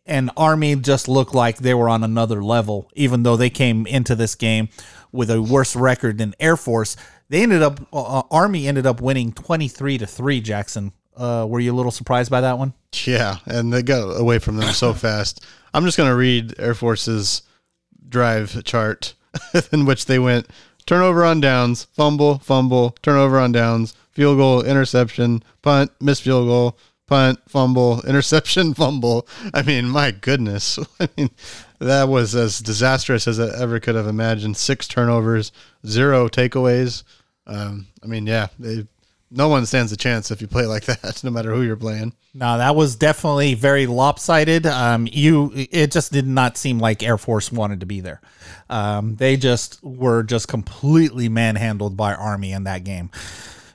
and Army just looked like they were on another level, even though they came into this game with a worse record than Air Force. They ended up uh, Army ended up winning twenty three to three. Jackson, uh, were you a little surprised by that one? Yeah, and they got away from them so fast. I'm just going to read Air Force's drive chart in which they went turnover on downs, fumble, fumble, turnover on downs, field goal, interception, punt, missed field goal, punt, fumble, interception, fumble. I mean, my goodness. I mean, that was as disastrous as I ever could have imagined. Six turnovers, zero takeaways. Um, I mean, yeah, they, no one stands a chance if you play like that, no matter who you're playing. No, that was definitely very lopsided. Um, you, it just did not seem like Air Force wanted to be there. Um, they just were just completely manhandled by Army in that game.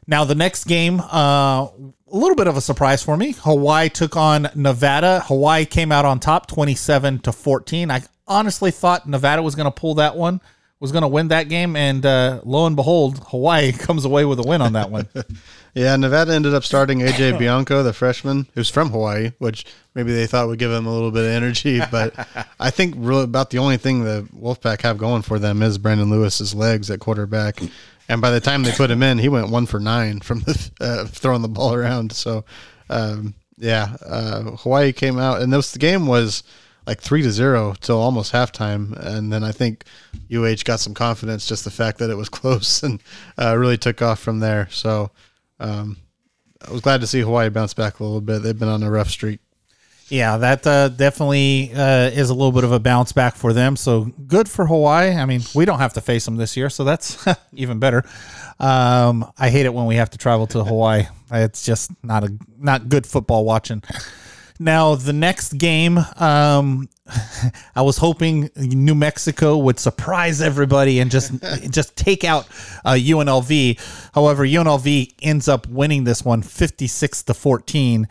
Now the next game, uh, a little bit of a surprise for me. Hawaii took on Nevada. Hawaii came out on top, twenty-seven to fourteen. I honestly thought Nevada was going to pull that one, was going to win that game, and uh, lo and behold, Hawaii comes away with a win on that one. Yeah, Nevada ended up starting AJ Bianco, the freshman, who's from Hawaii, which maybe they thought would give him a little bit of energy. But I think really about the only thing the Wolfpack have going for them is Brendon Lewis's legs at quarterback. And by the time they put him in, he went one for nine from the, uh, throwing the ball around. So, um, yeah, uh, Hawaii came out, and this the game was like three to zero till almost halftime, and then I think UH got some confidence just the fact that it was close and uh, really took off from there. So um, I was glad to see Hawaii bounce back a little bit. They've been on a rough streak. Yeah, that uh, definitely uh, is a little bit of a bounce back for them. So good for Hawaii. I mean, we don't have to face them this year, so that's even better. Um, I hate it when we have to travel to Hawaii. It's just not a not good football watching. Now the next game, um, I was hoping New Mexico would surprise everybody and just just take out uh, UNLV. However, UNLV ends up winning this one 56 to 14,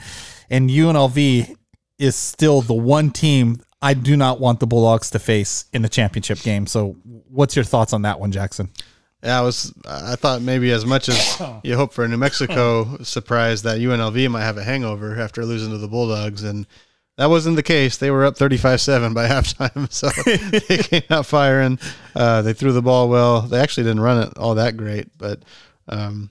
and UNLV is still the one team I do not want the Bulldogs to face in the championship game. So, what's your thoughts on that one, Jackson? Yeah, I was. I thought maybe as much as you hope for a New Mexico surprise that UNLV might have a hangover after losing to the Bulldogs, and that wasn't the case. They were up 35-7 by halftime, so they came out firing. Uh, they threw the ball well. They actually didn't run it all that great, but um,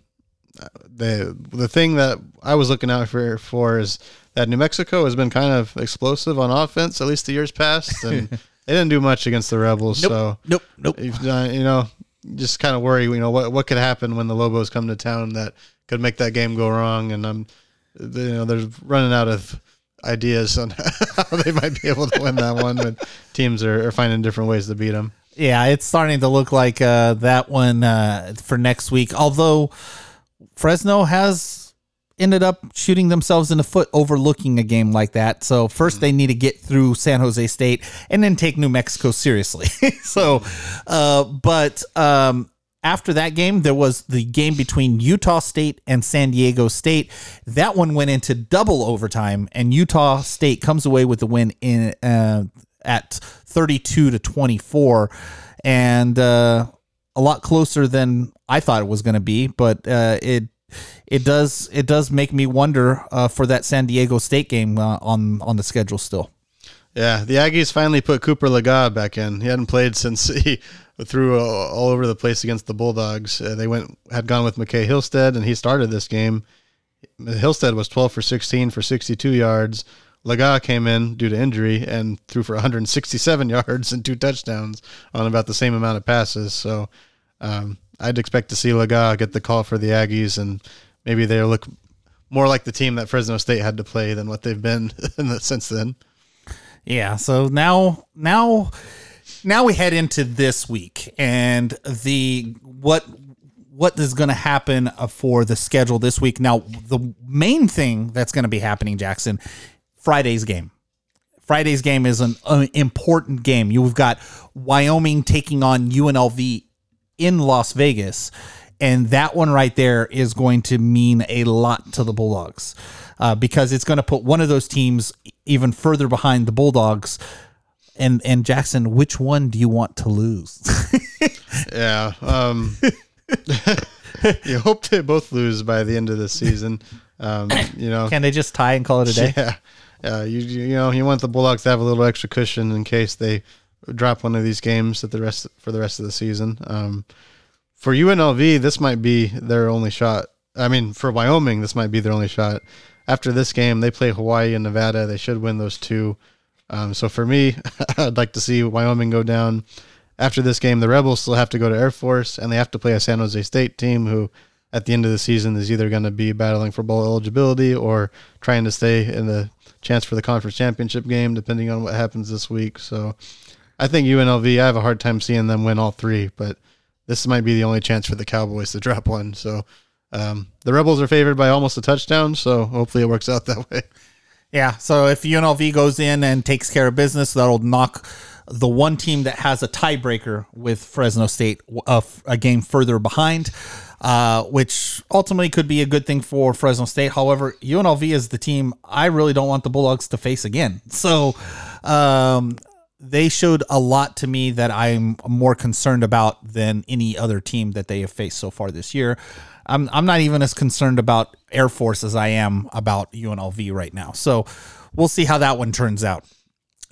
the the thing that I was looking out for for is that New Mexico has been kind of explosive on offense, at least the years past, and they didn't do much against the Rebels. Nope, so nope, nope. uh, you know, just kind of worry. You know what what could happen when the Lobos come to town that could make that game go wrong, and I'm, you know, they're running out of ideas on how they might be able to win that one, but teams are, are finding different ways to beat them. Yeah, it's starting to look like uh, that one uh, for next week. Although Fresno has ended up shooting themselves in the foot overlooking a game like that. So first they need to get through San Jose State and then take New Mexico seriously. so, uh, but um, after that game, there was the game between Utah State and San Diego State. That one went into double overtime, and Utah State comes away with the win in uh, at 32 to 24, and uh, a lot closer than I thought it was going to be. But uh, it it does it does make me wonder uh, for that San Diego State game uh, on on the schedule still. Yeah, the Aggies finally put Cooper Lega back in. He hadn't played since he threw all over the place against the Bulldogs. Uh, they went had gone with McCae Hilstead, and he started this game. Hilstead was 12 for 16 for 62 yards. Lega came in due to injury and threw for 167 yards and two touchdowns on about the same amount of passes. So um, I'd expect to see Lega get the call for the Aggies, and maybe they look more like the team that Fresno State had to play than what they've been the, since then. Yeah. So now, now, now we head into this week and the what what is going to happen uh, for the schedule this week. Now, the main thing that's going to be happening, Jackson, Friday's game. Friday's game is an, an important game. You've got Wyoming taking on UNLV in Las Vegas. And that one right there is going to mean a lot to the Bulldogs uh, because it's going to put one of those teams even further behind the Bulldogs. And and Jackson, which one do you want to lose? yeah, um, you hope they both lose by the end of the season. Um, you know, Can they just tie and call it a day? yeah, uh, you you know you want the Bulldogs to have a little extra cushion in case they drop one of these games at the rest for the rest of the season. Um, for UNLV, this might be their only shot. I mean, for Wyoming, this might be their only shot. After this game, they play Hawaii and Nevada. They should win those two. Um, so for me, I'd like to see Wyoming go down. After this game, the Rebels still have to go to Air Force, and they have to play a San Jose State team who, at the end of the season, is either going to be battling for bowl eligibility or trying to stay in the chance for the conference championship game, depending on what happens this week. So I think UNLV, I have a hard time seeing them win all three, but this might be the only chance for the Cowboys to drop one. So um, the Rebels are favored by almost a touchdown, so hopefully it works out that way. Yeah. So if UNLV goes in and takes care of business, that'll knock the one team that has a tiebreaker with Fresno State a, a game further behind, uh, which ultimately could be a good thing for Fresno State. However, UNLV is the team I really don't want the Bulldogs to face again. So um, they showed a lot to me that I'm more concerned about than any other team that they have faced so far this year. I'm I'm not even as concerned about Air Force as I am about UNLV right now. So we'll see how that one turns out.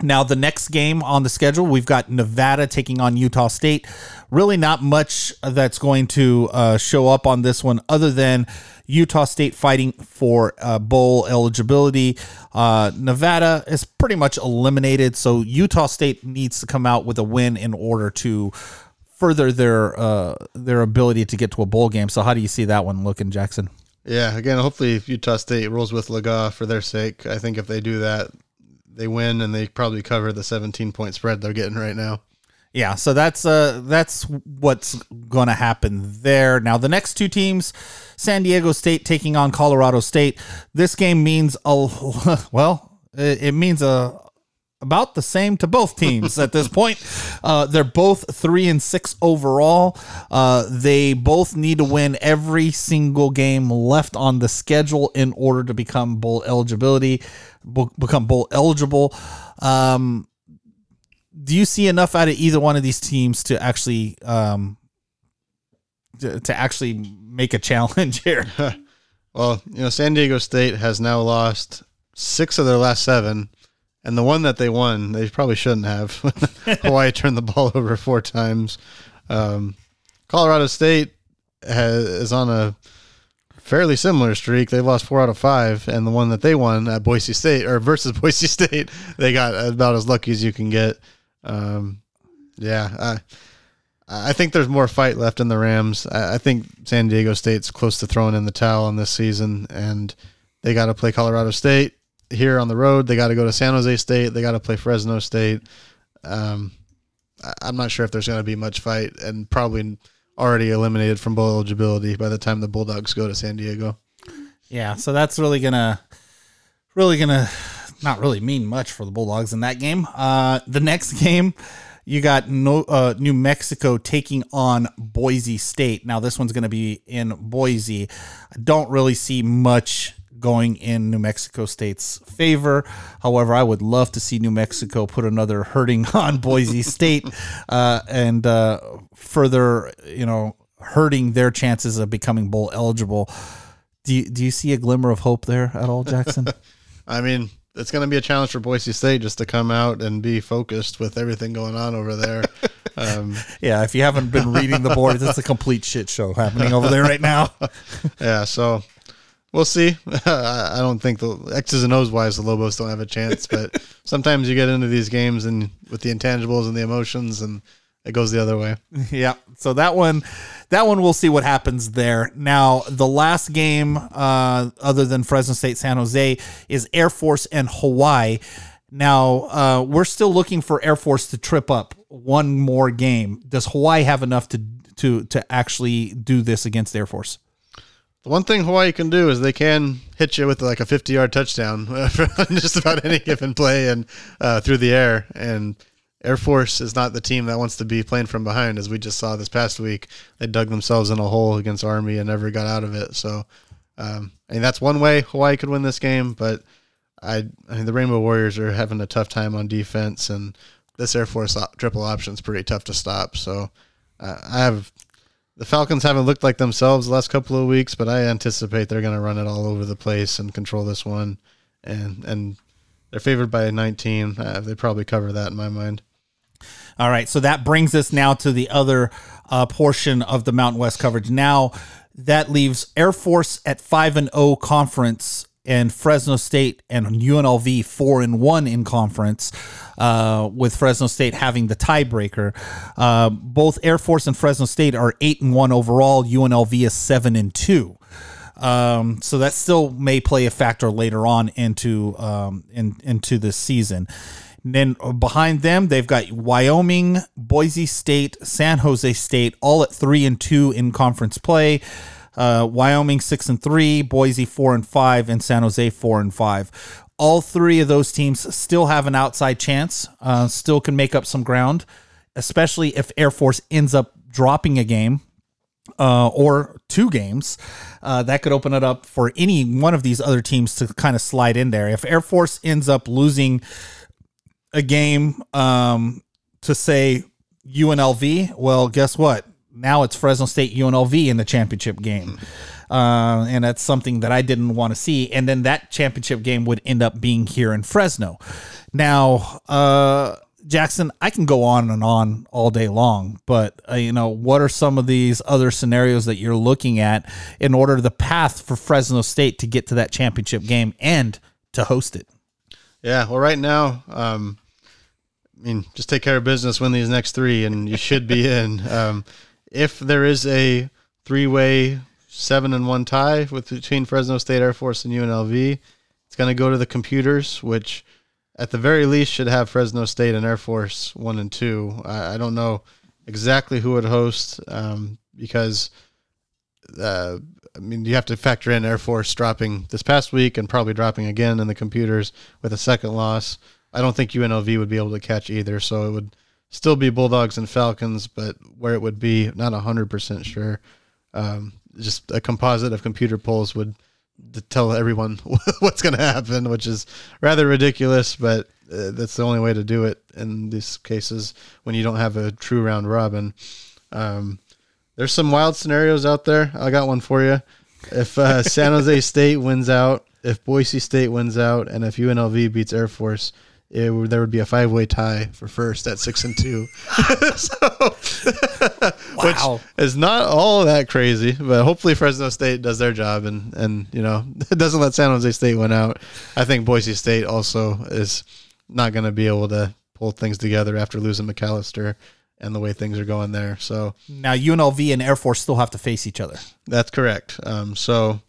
Now, the next game on the schedule, we've got Nevada taking on Utah State. Really, not much that's going to uh, show up on this one other than Utah State fighting for uh, bowl eligibility. Uh, Nevada is pretty much eliminated, so Utah State needs to come out with a win in order to further their uh, their ability to get to a bowl game. So, how do you see that one looking, Jackson? Yeah, again, hopefully if Utah State rolls with Laga for their sake, I think if they do that, they win and they probably cover the 17 point spread they're getting right now. Yeah, so that's uh that's what's going to happen there. Now the next two teams, San Diego State taking on Colorado State. This game means a well, it means a about the same to both teams at this point. Uh, they're both three and six overall. Uh, they both need to win every single game left on the schedule in order to become bowl eligibility become bowl eligible. Um, do you see enough out of either one of these teams to actually um, to, to actually make a challenge here? well, you know, San Diego State has now lost six of their last seven, and the one that they won, they probably shouldn't have. Hawaii turned the ball over four times. Um, Colorado State has, is on a fairly similar streak. They lost four out of five, and the one that they won at Boise State or versus Boise State, they got about as lucky as you can get. Um, yeah, I, I think there's more fight left in the Rams. I, I think San Diego State's close to throwing in the towel on this season, and they got to play Colorado State here on the road. They got to go to San Jose State. They got to play Fresno State. Um, I'm not sure if there's going to be much fight, and probably already eliminated from bowl eligibility by the time the Bulldogs go to San Diego. Yeah, so that's really gonna, really gonna, not really mean much for the Bulldogs in that game. Uh, the next game, you got no, uh, New Mexico taking on Boise State. Now this one's gonna be in Boise. I don't really see much going in New Mexico State's favor. However, I would love to see New Mexico put another hurting on Boise State uh, and uh, further, you know, hurting their chances of becoming bowl eligible. Do you, do you see a glimmer of hope there at all, Jackson? I mean, it's going to be a challenge for Boise State just to come out and be focused with everything going on over there. Um, yeah, if you haven't been reading the board, it's a complete shit show happening over there right now. yeah, so we'll see. I don't think the X's and O's wise the Lobos don't have a chance, but sometimes you get into these games and with the intangibles and the emotions and it goes the other way. Yeah. So that one, that one, we'll see what happens there. Now, the last game, uh, other than Fresno State, San Jose, is Air Force and Hawaii. Now, uh, we're still looking for Air Force to trip up one more game. Does Hawaii have enough to to to actually do this against Air Force? The one thing Hawaii can do is they can hit you with like a 50 yard touchdown just about any given play and uh, through the air. And Air Force is not the team that wants to be playing from behind, as we just saw this past week. They dug themselves in a hole against Army and never got out of it. So, um, I mean, that's one way Hawaii could win this game, but I, I mean, the Rainbow Warriors are having a tough time on defense, and this Air Force triple option is pretty tough to stop. So, uh, I have the Falcons haven't looked like themselves the last couple of weeks, but I anticipate they're going to run it all over the place and control this one. And and they're favored by 19. Uh, they probably cover that in my mind. All right, so that brings us now to the other uh, portion of the Mountain West coverage. Now that leaves Air Force at five and zero conference, and Fresno State and UNLV four and one in conference, uh, with Fresno State having the tiebreaker. Uh, both Air Force and Fresno State are eight and one overall. UNLV is seven and two. Um, so that still may play a factor later on into um, in, into the season. And then behind them, they've got Wyoming, Boise State, San Jose State, all at three and two in conference play. Uh, Wyoming six and three, Boise four and five, and San Jose four and five. All three of those teams still have an outside chance. Uh, still can make up some ground, especially if Air Force ends up dropping a game uh, or two games, uh, that could open it up for any one of these other teams to kind of slide in there. If Air Force ends up losing a game um, to say UNLV, well, guess what? Now it's Fresno State UNLV in the championship game. Uh, and that's something that I didn't want to see. And then that championship game would end up being here in Fresno. Now, uh, Jackson, I can go on and on all day long, but uh, you know, what are some of these other scenarios that you're looking at in order the path for Fresno State to get to that championship game and to host it? Yeah, well, right now, um, I mean, just take care of business, win these next three, and you should be in. Um, if there is a three-way seven and one tie with between Fresno State Air Force and UNLV, it's going to go to the computers, which at the very least should have Fresno State and Air Force one and two. I, I don't know exactly who would host um, because uh, I mean you have to factor in Air Force dropping this past week and probably dropping again in the computers with a second loss. I don't think UNLV would be able to catch either, so it would still be Bulldogs and Falcons, but where it would be, not hundred percent sure. Um, just a composite of computer polls would tell everyone what's going to happen, which is rather ridiculous, but uh, that's the only way to do it in these cases when you don't have a true round robin. Um, there's some wild scenarios out there. I got one for you. If uh, San Jose State wins out, if Boise State wins out, and if UNLV beats Air Force, it there would be a five way tie for first at six and two. so, Wow. which is not all that crazy, but hopefully Fresno State does their job and and you know doesn't let San Jose State win out. I think Boise State also is not going to be able to pull things together after losing McAlister and the way things are going there. So Now UNLV and Air Force still have to face each other. that's correct. Um, so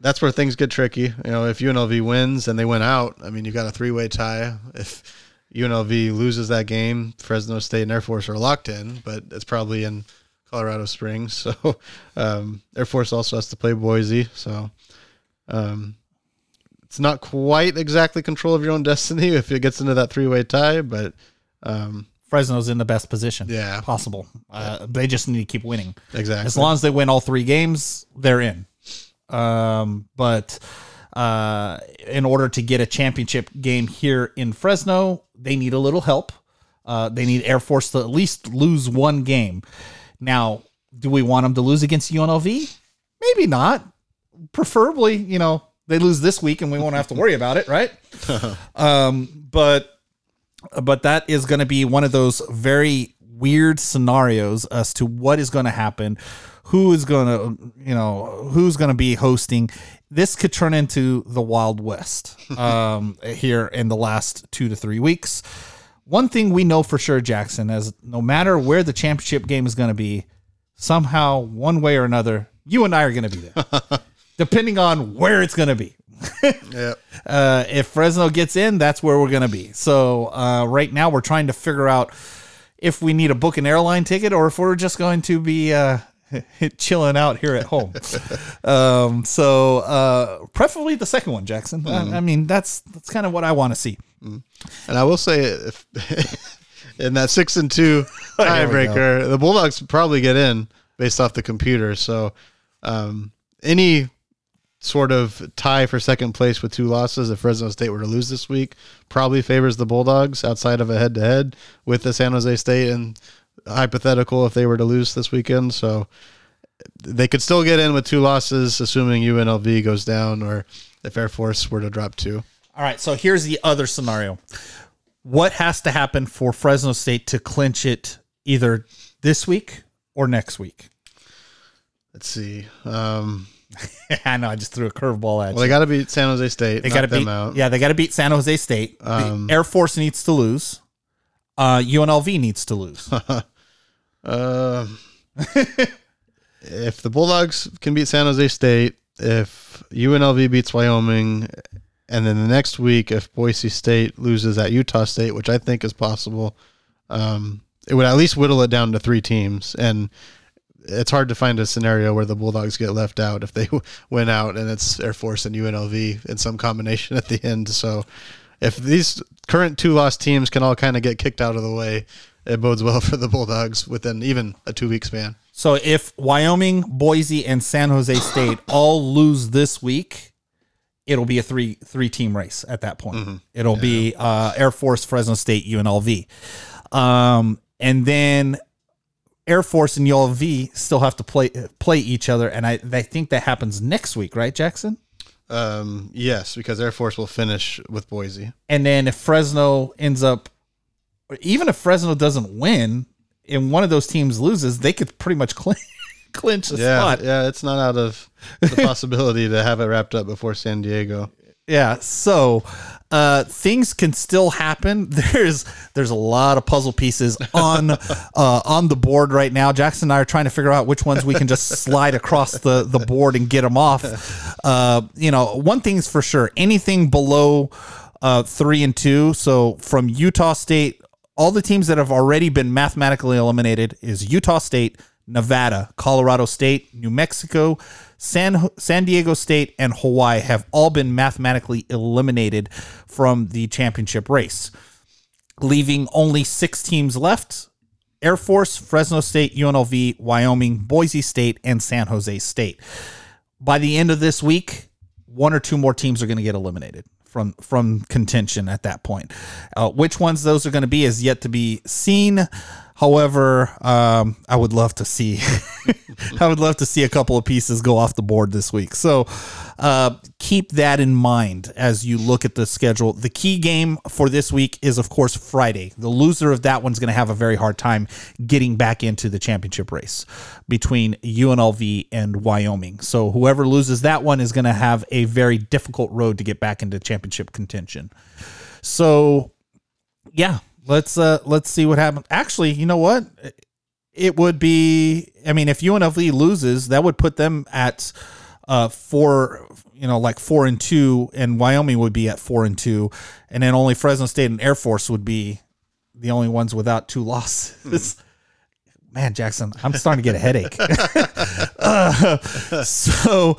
that's where things get tricky. You know, if UNLV wins and they win out, I mean, you've got a three way tie. If UNLV loses that game, Fresno State and Air Force are locked in, but it's probably in Colorado Springs. So um, Air Force also has to play Boise. So um, it's not quite exactly control of your own destiny if it gets into that three way tie, but um, Fresno's in the best position Yeah. possible. Uh, they just need to keep winning. exactly. As long as they win all three games, they're in. Um, but uh, in order to get a championship game here in Fresno, they need a little help. Uh, they need Air Force to at least lose one game. Now, do we want them to lose against UNLV? Maybe not. Preferably, you know, they lose this week and we won't have to worry about it, right? um, but but that is going to be one of those very weird scenarios as to what is going to happen who is going to you know who's going to be hosting this could turn into the wild west um, here in the last two to three weeks one thing we know for sure jackson is no matter where the championship game is going to be somehow one way or another you and i are going to be there depending on where it's going to be yeah. uh, if Fresno gets in, that's where we're going to be. So uh, right now, we're trying to figure out if we need to book an airline ticket or if we're just going to be uh, chilling out here at home. um, so uh, preferably the second one, Jackson. I, I mean, that's that's kind of what I want to see. And I will say, if in that six and two tiebreaker, the Bulldogs probably get in based off the computer. So, um, any sort of tie for second place with two losses, if Fresno State were to lose this week, probably favors the Bulldogs outside of a head to head with the San Jose State and hypothetical if they were to lose this weekend. So they could still get in with two losses, assuming UNLV goes down or if Air Force were to drop two. All right, so here's the other scenario. What has to happen for Fresno State to clinch it either this week or next week? Let's see. Um, I know I just threw a curveball at you. well, they got to beat San Jose State. They got to them beat. out. Yeah, they got to beat San Jose State. Um, Air Force needs to lose. Uh, UNLV needs to lose. Uh, if the Bulldogs can beat San Jose State, if UNLV beats Wyoming, and then the next week, if Boise State loses at Utah State, which I think is possible, um, it would at least whittle it down to three teams. And it's hard to find a scenario where the Bulldogs get left out if they win out and it's Air Force and UNLV in some combination at the end. So if these current two lost teams can all kind of get kicked out of the way, it bodes well for the Bulldogs within even a two week span. So if Wyoming, Boise, and San Jose State all lose this week, it'll be a three three team race at that point. It'll be uh, Air Force, Fresno State, UNLV, um, and then Air Force and UNLV still have to play play each other, and I I think that happens next week, right, Jackson? Um, yes, because Air Force will finish with Boise. And then if Fresno ends up, even if Fresno doesn't win, and one of those teams loses, they could pretty much clinch, clinch the Yeah, spot. yeah, it's not out of the possibility to have it wrapped up before San Diego. Yeah, so uh, things can still happen. There's there's a lot of puzzle pieces on uh, on the board right now. Jackson and I are trying to figure out which ones we can just slide across the the board and get them off. Uh, you know, one thing's for sure: anything below uh, three and two. So from Utah State, all the teams that have already been mathematically eliminated is Utah State, Nevada, Colorado State, New Mexico, San San Diego State, and Hawaii have all been mathematically eliminated from the championship race, leaving only six teams left. Air Force, Fresno State, UNLV, Wyoming, Boise State, and San Jose State. By the end of this week, one or two more teams are going to get eliminated from from contention at that point. Uh, which ones those are going to be is yet to be seen. However, um, I would love to see, I would love to see a couple of pieces go off the board this week. So uh, keep that in mind as you look at the schedule. The key game for this week is, of course, Friday. The loser of that one's going to have a very hard time getting back into the championship race between UNLV and Wyoming. So whoever loses that one is going to have a very difficult road to get back into championship contention. So yeah, let's uh let's see what happens. Actually, you know what? It would be I mean, if UNLV loses, that would put them at uh four you know, like four and two, and Wyoming would be at four and two, and then only Fresno State and Air Force would be the only ones without two losses. Man, Jackson, I'm starting to get a headache. Uh, so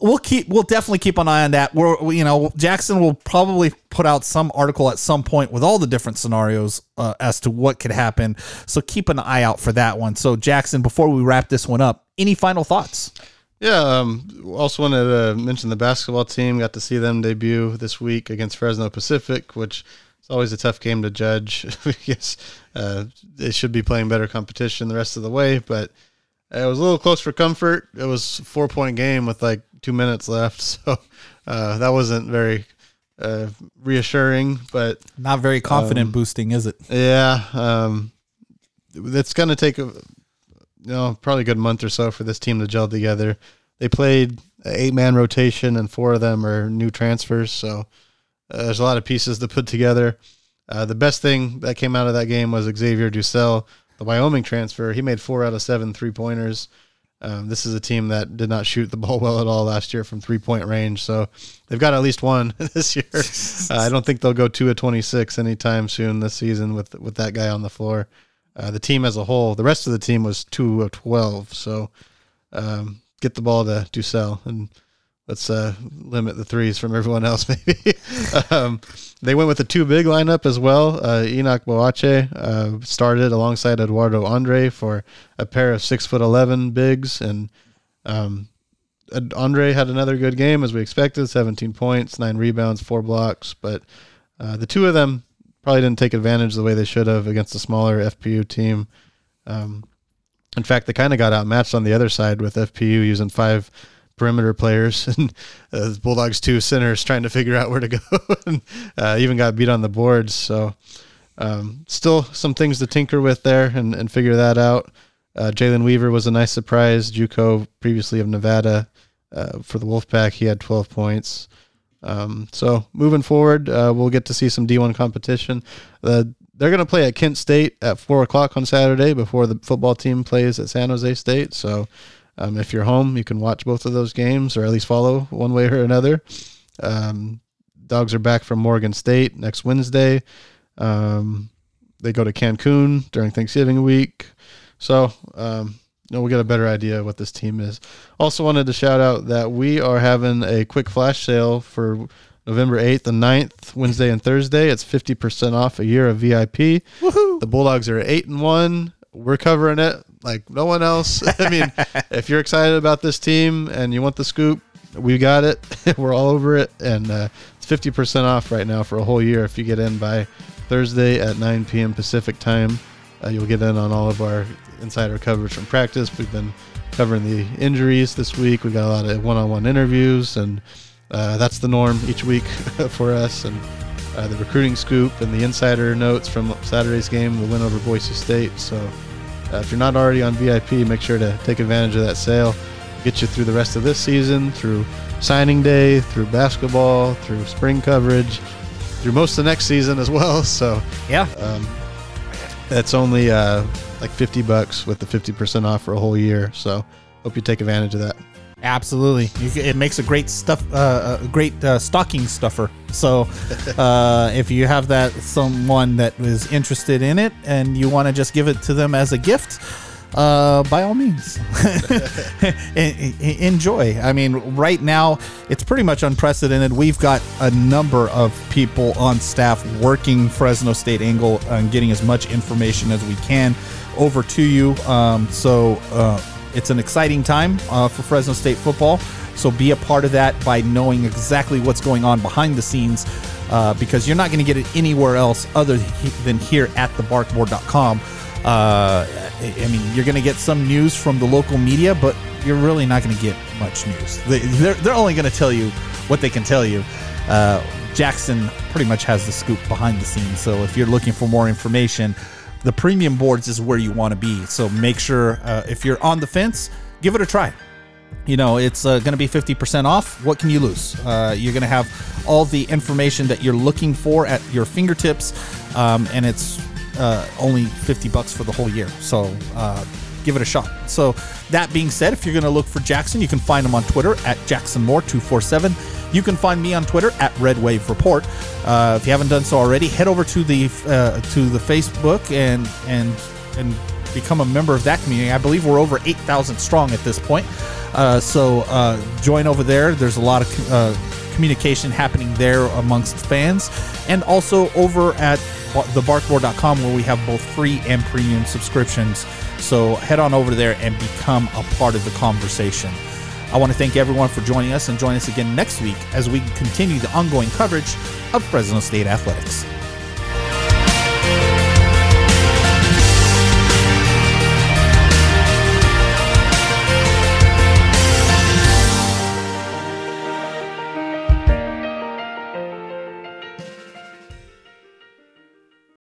we'll keep we'll definitely keep an eye on that. We're we- you know Jackson will probably put out some article at some point with all the different scenarios uh, as to what could happen. So keep an eye out for that one. So Jackson, before we wrap this one up, any final thoughts? Yeah. Um, also wanted to mention the basketball team. Got to see them debut this week against Fresno Pacific, which is always a tough game to judge. because uh, they should be playing better competition the rest of the way, but it was a little close for comfort. It was a four point game with like two minutes left, so uh, that wasn't very uh, reassuring. But Not very confident boosting, is it? yeah, um, it's going to take a you know probably a good month or so for this team to gel together. They played eight man rotation, and four of them are new transfers, so uh, there's a lot of pieces to put together. Uh, the best thing that came out of that game was Xavier DuSell, the Wyoming transfer. He made four out of seven three pointers. Um, this is a team that did not shoot the ball well at all last year from three point range, so they've got at least one this year. Uh, I don't think they'll go two of twenty six anytime soon this season with with that guy on the floor. Uh, the team as a whole, the rest of the team was two of twelve. So um, get the ball to DuSell and let's uh, limit the threes from everyone else. Maybe um, they went with a two big lineup as well. Uh, Enoch Boakye uh, started alongside Eduardo Andre for a pair of six foot eleven bigs, and um, Andre had another good game as we expected: seventeen points, nine rebounds, four blocks. But uh, the two of them probably didn't take advantage the way they should have against a smaller FPU team. Um, in fact, they kind of got outmatched on the other side with FPU using five perimeter players and uh, Bulldogs two centers trying to figure out where to go, and uh, even got beat on the boards. So um, still some things to tinker with there and, and figure that out. Uh, Jalen Weaver was a nice surprise. JUCO previously of Nevada uh, for the Wolfpack, he had 12 points. Um, so moving forward, uh, we'll get to see some D1 competition. Uh, they're going to play at Kent State at four o'clock on Saturday before the football team plays at San Jose State. So um, if you're home, you can watch both of those games or at least follow one way or another. Um, dogs are back from Morgan State next Wednesday. Um, they go to Cancun during Thanksgiving week. So, know, we'll get a better idea of what this team is. Also, wanted to shout out that we are having a quick flash sale for November 8th and 9th, Wednesday and Thursday. It's 50% off a year of VIP. Woohoo! The Bulldogs are 8 and 1. We're covering it like no one else. I mean, if you're excited about this team and you want the scoop, we got it. We're all over it. And uh, it's 50% off right now for a whole year if you get in by Thursday at 9 p.m. Pacific time. Uh, you'll get in on all of our insider coverage from practice. We've been covering the injuries this week. We got a lot of one-on-one interviews, and uh, that's the norm each week for us. And uh, the recruiting scoop and the insider notes from Saturday's game, the win over Boise State. So uh, if you're not already on VIP, make sure to take advantage of that sale. Get you through the rest of this season, through signing day, through basketball, through spring coverage, through most of the next season as well. So Yeah. um, it's only uh, like 50 bucks with the 50% off for a whole year. So hope you take advantage of that. Absolutely, you, it makes a great stuff, uh, a great uh, stocking stuffer. So, uh, if you have that someone that is interested in it and you want to just give it to them as a gift, uh, by all means, En- en- enjoy. I mean, right now it's pretty much unprecedented. We've got a number of people on staff working Fresno State Angle and getting as much information as we can over to you. Um, so. Uh, it's an exciting time uh, for Fresno State football. So be a part of that by knowing exactly what's going on behind the scenes uh, because you're not going to get it anywhere else other than here at thebarkboard.com. Uh, I mean, you're going to get some news from the local media, but you're really not going to get much news. They, they're, they're only going to tell you what they can tell you. Uh, Jackson pretty much has the scoop behind the scenes. So if you're looking for more information, the premium boards is where you want to be. So make sure uh, if you're on the fence, give it a try. You know, it's uh, going to be 50% off. What can you lose? Uh, you're going to have all the information that you're looking for at your fingertips, um, and it's uh, only 50 bucks for the whole year. So uh, give it a shot. So that being said, if you're going to look for Jackson, you can find him on Twitter at JacksonMoore247. You can find me on Twitter at Red Wave Report. Uh, if you haven't done so already, head over to the uh, to the Facebook and and and become a member of that community. I believe we're over 8,000 strong at this point. Uh, so uh, join over there. There's a lot of uh, communication happening there amongst fans, and also over at thebarkboard.com where we have both free and premium subscriptions. So head on over there and become a part of the conversation. I want to thank everyone for joining us and join us again next week as we continue the ongoing coverage of Fresno State athletics.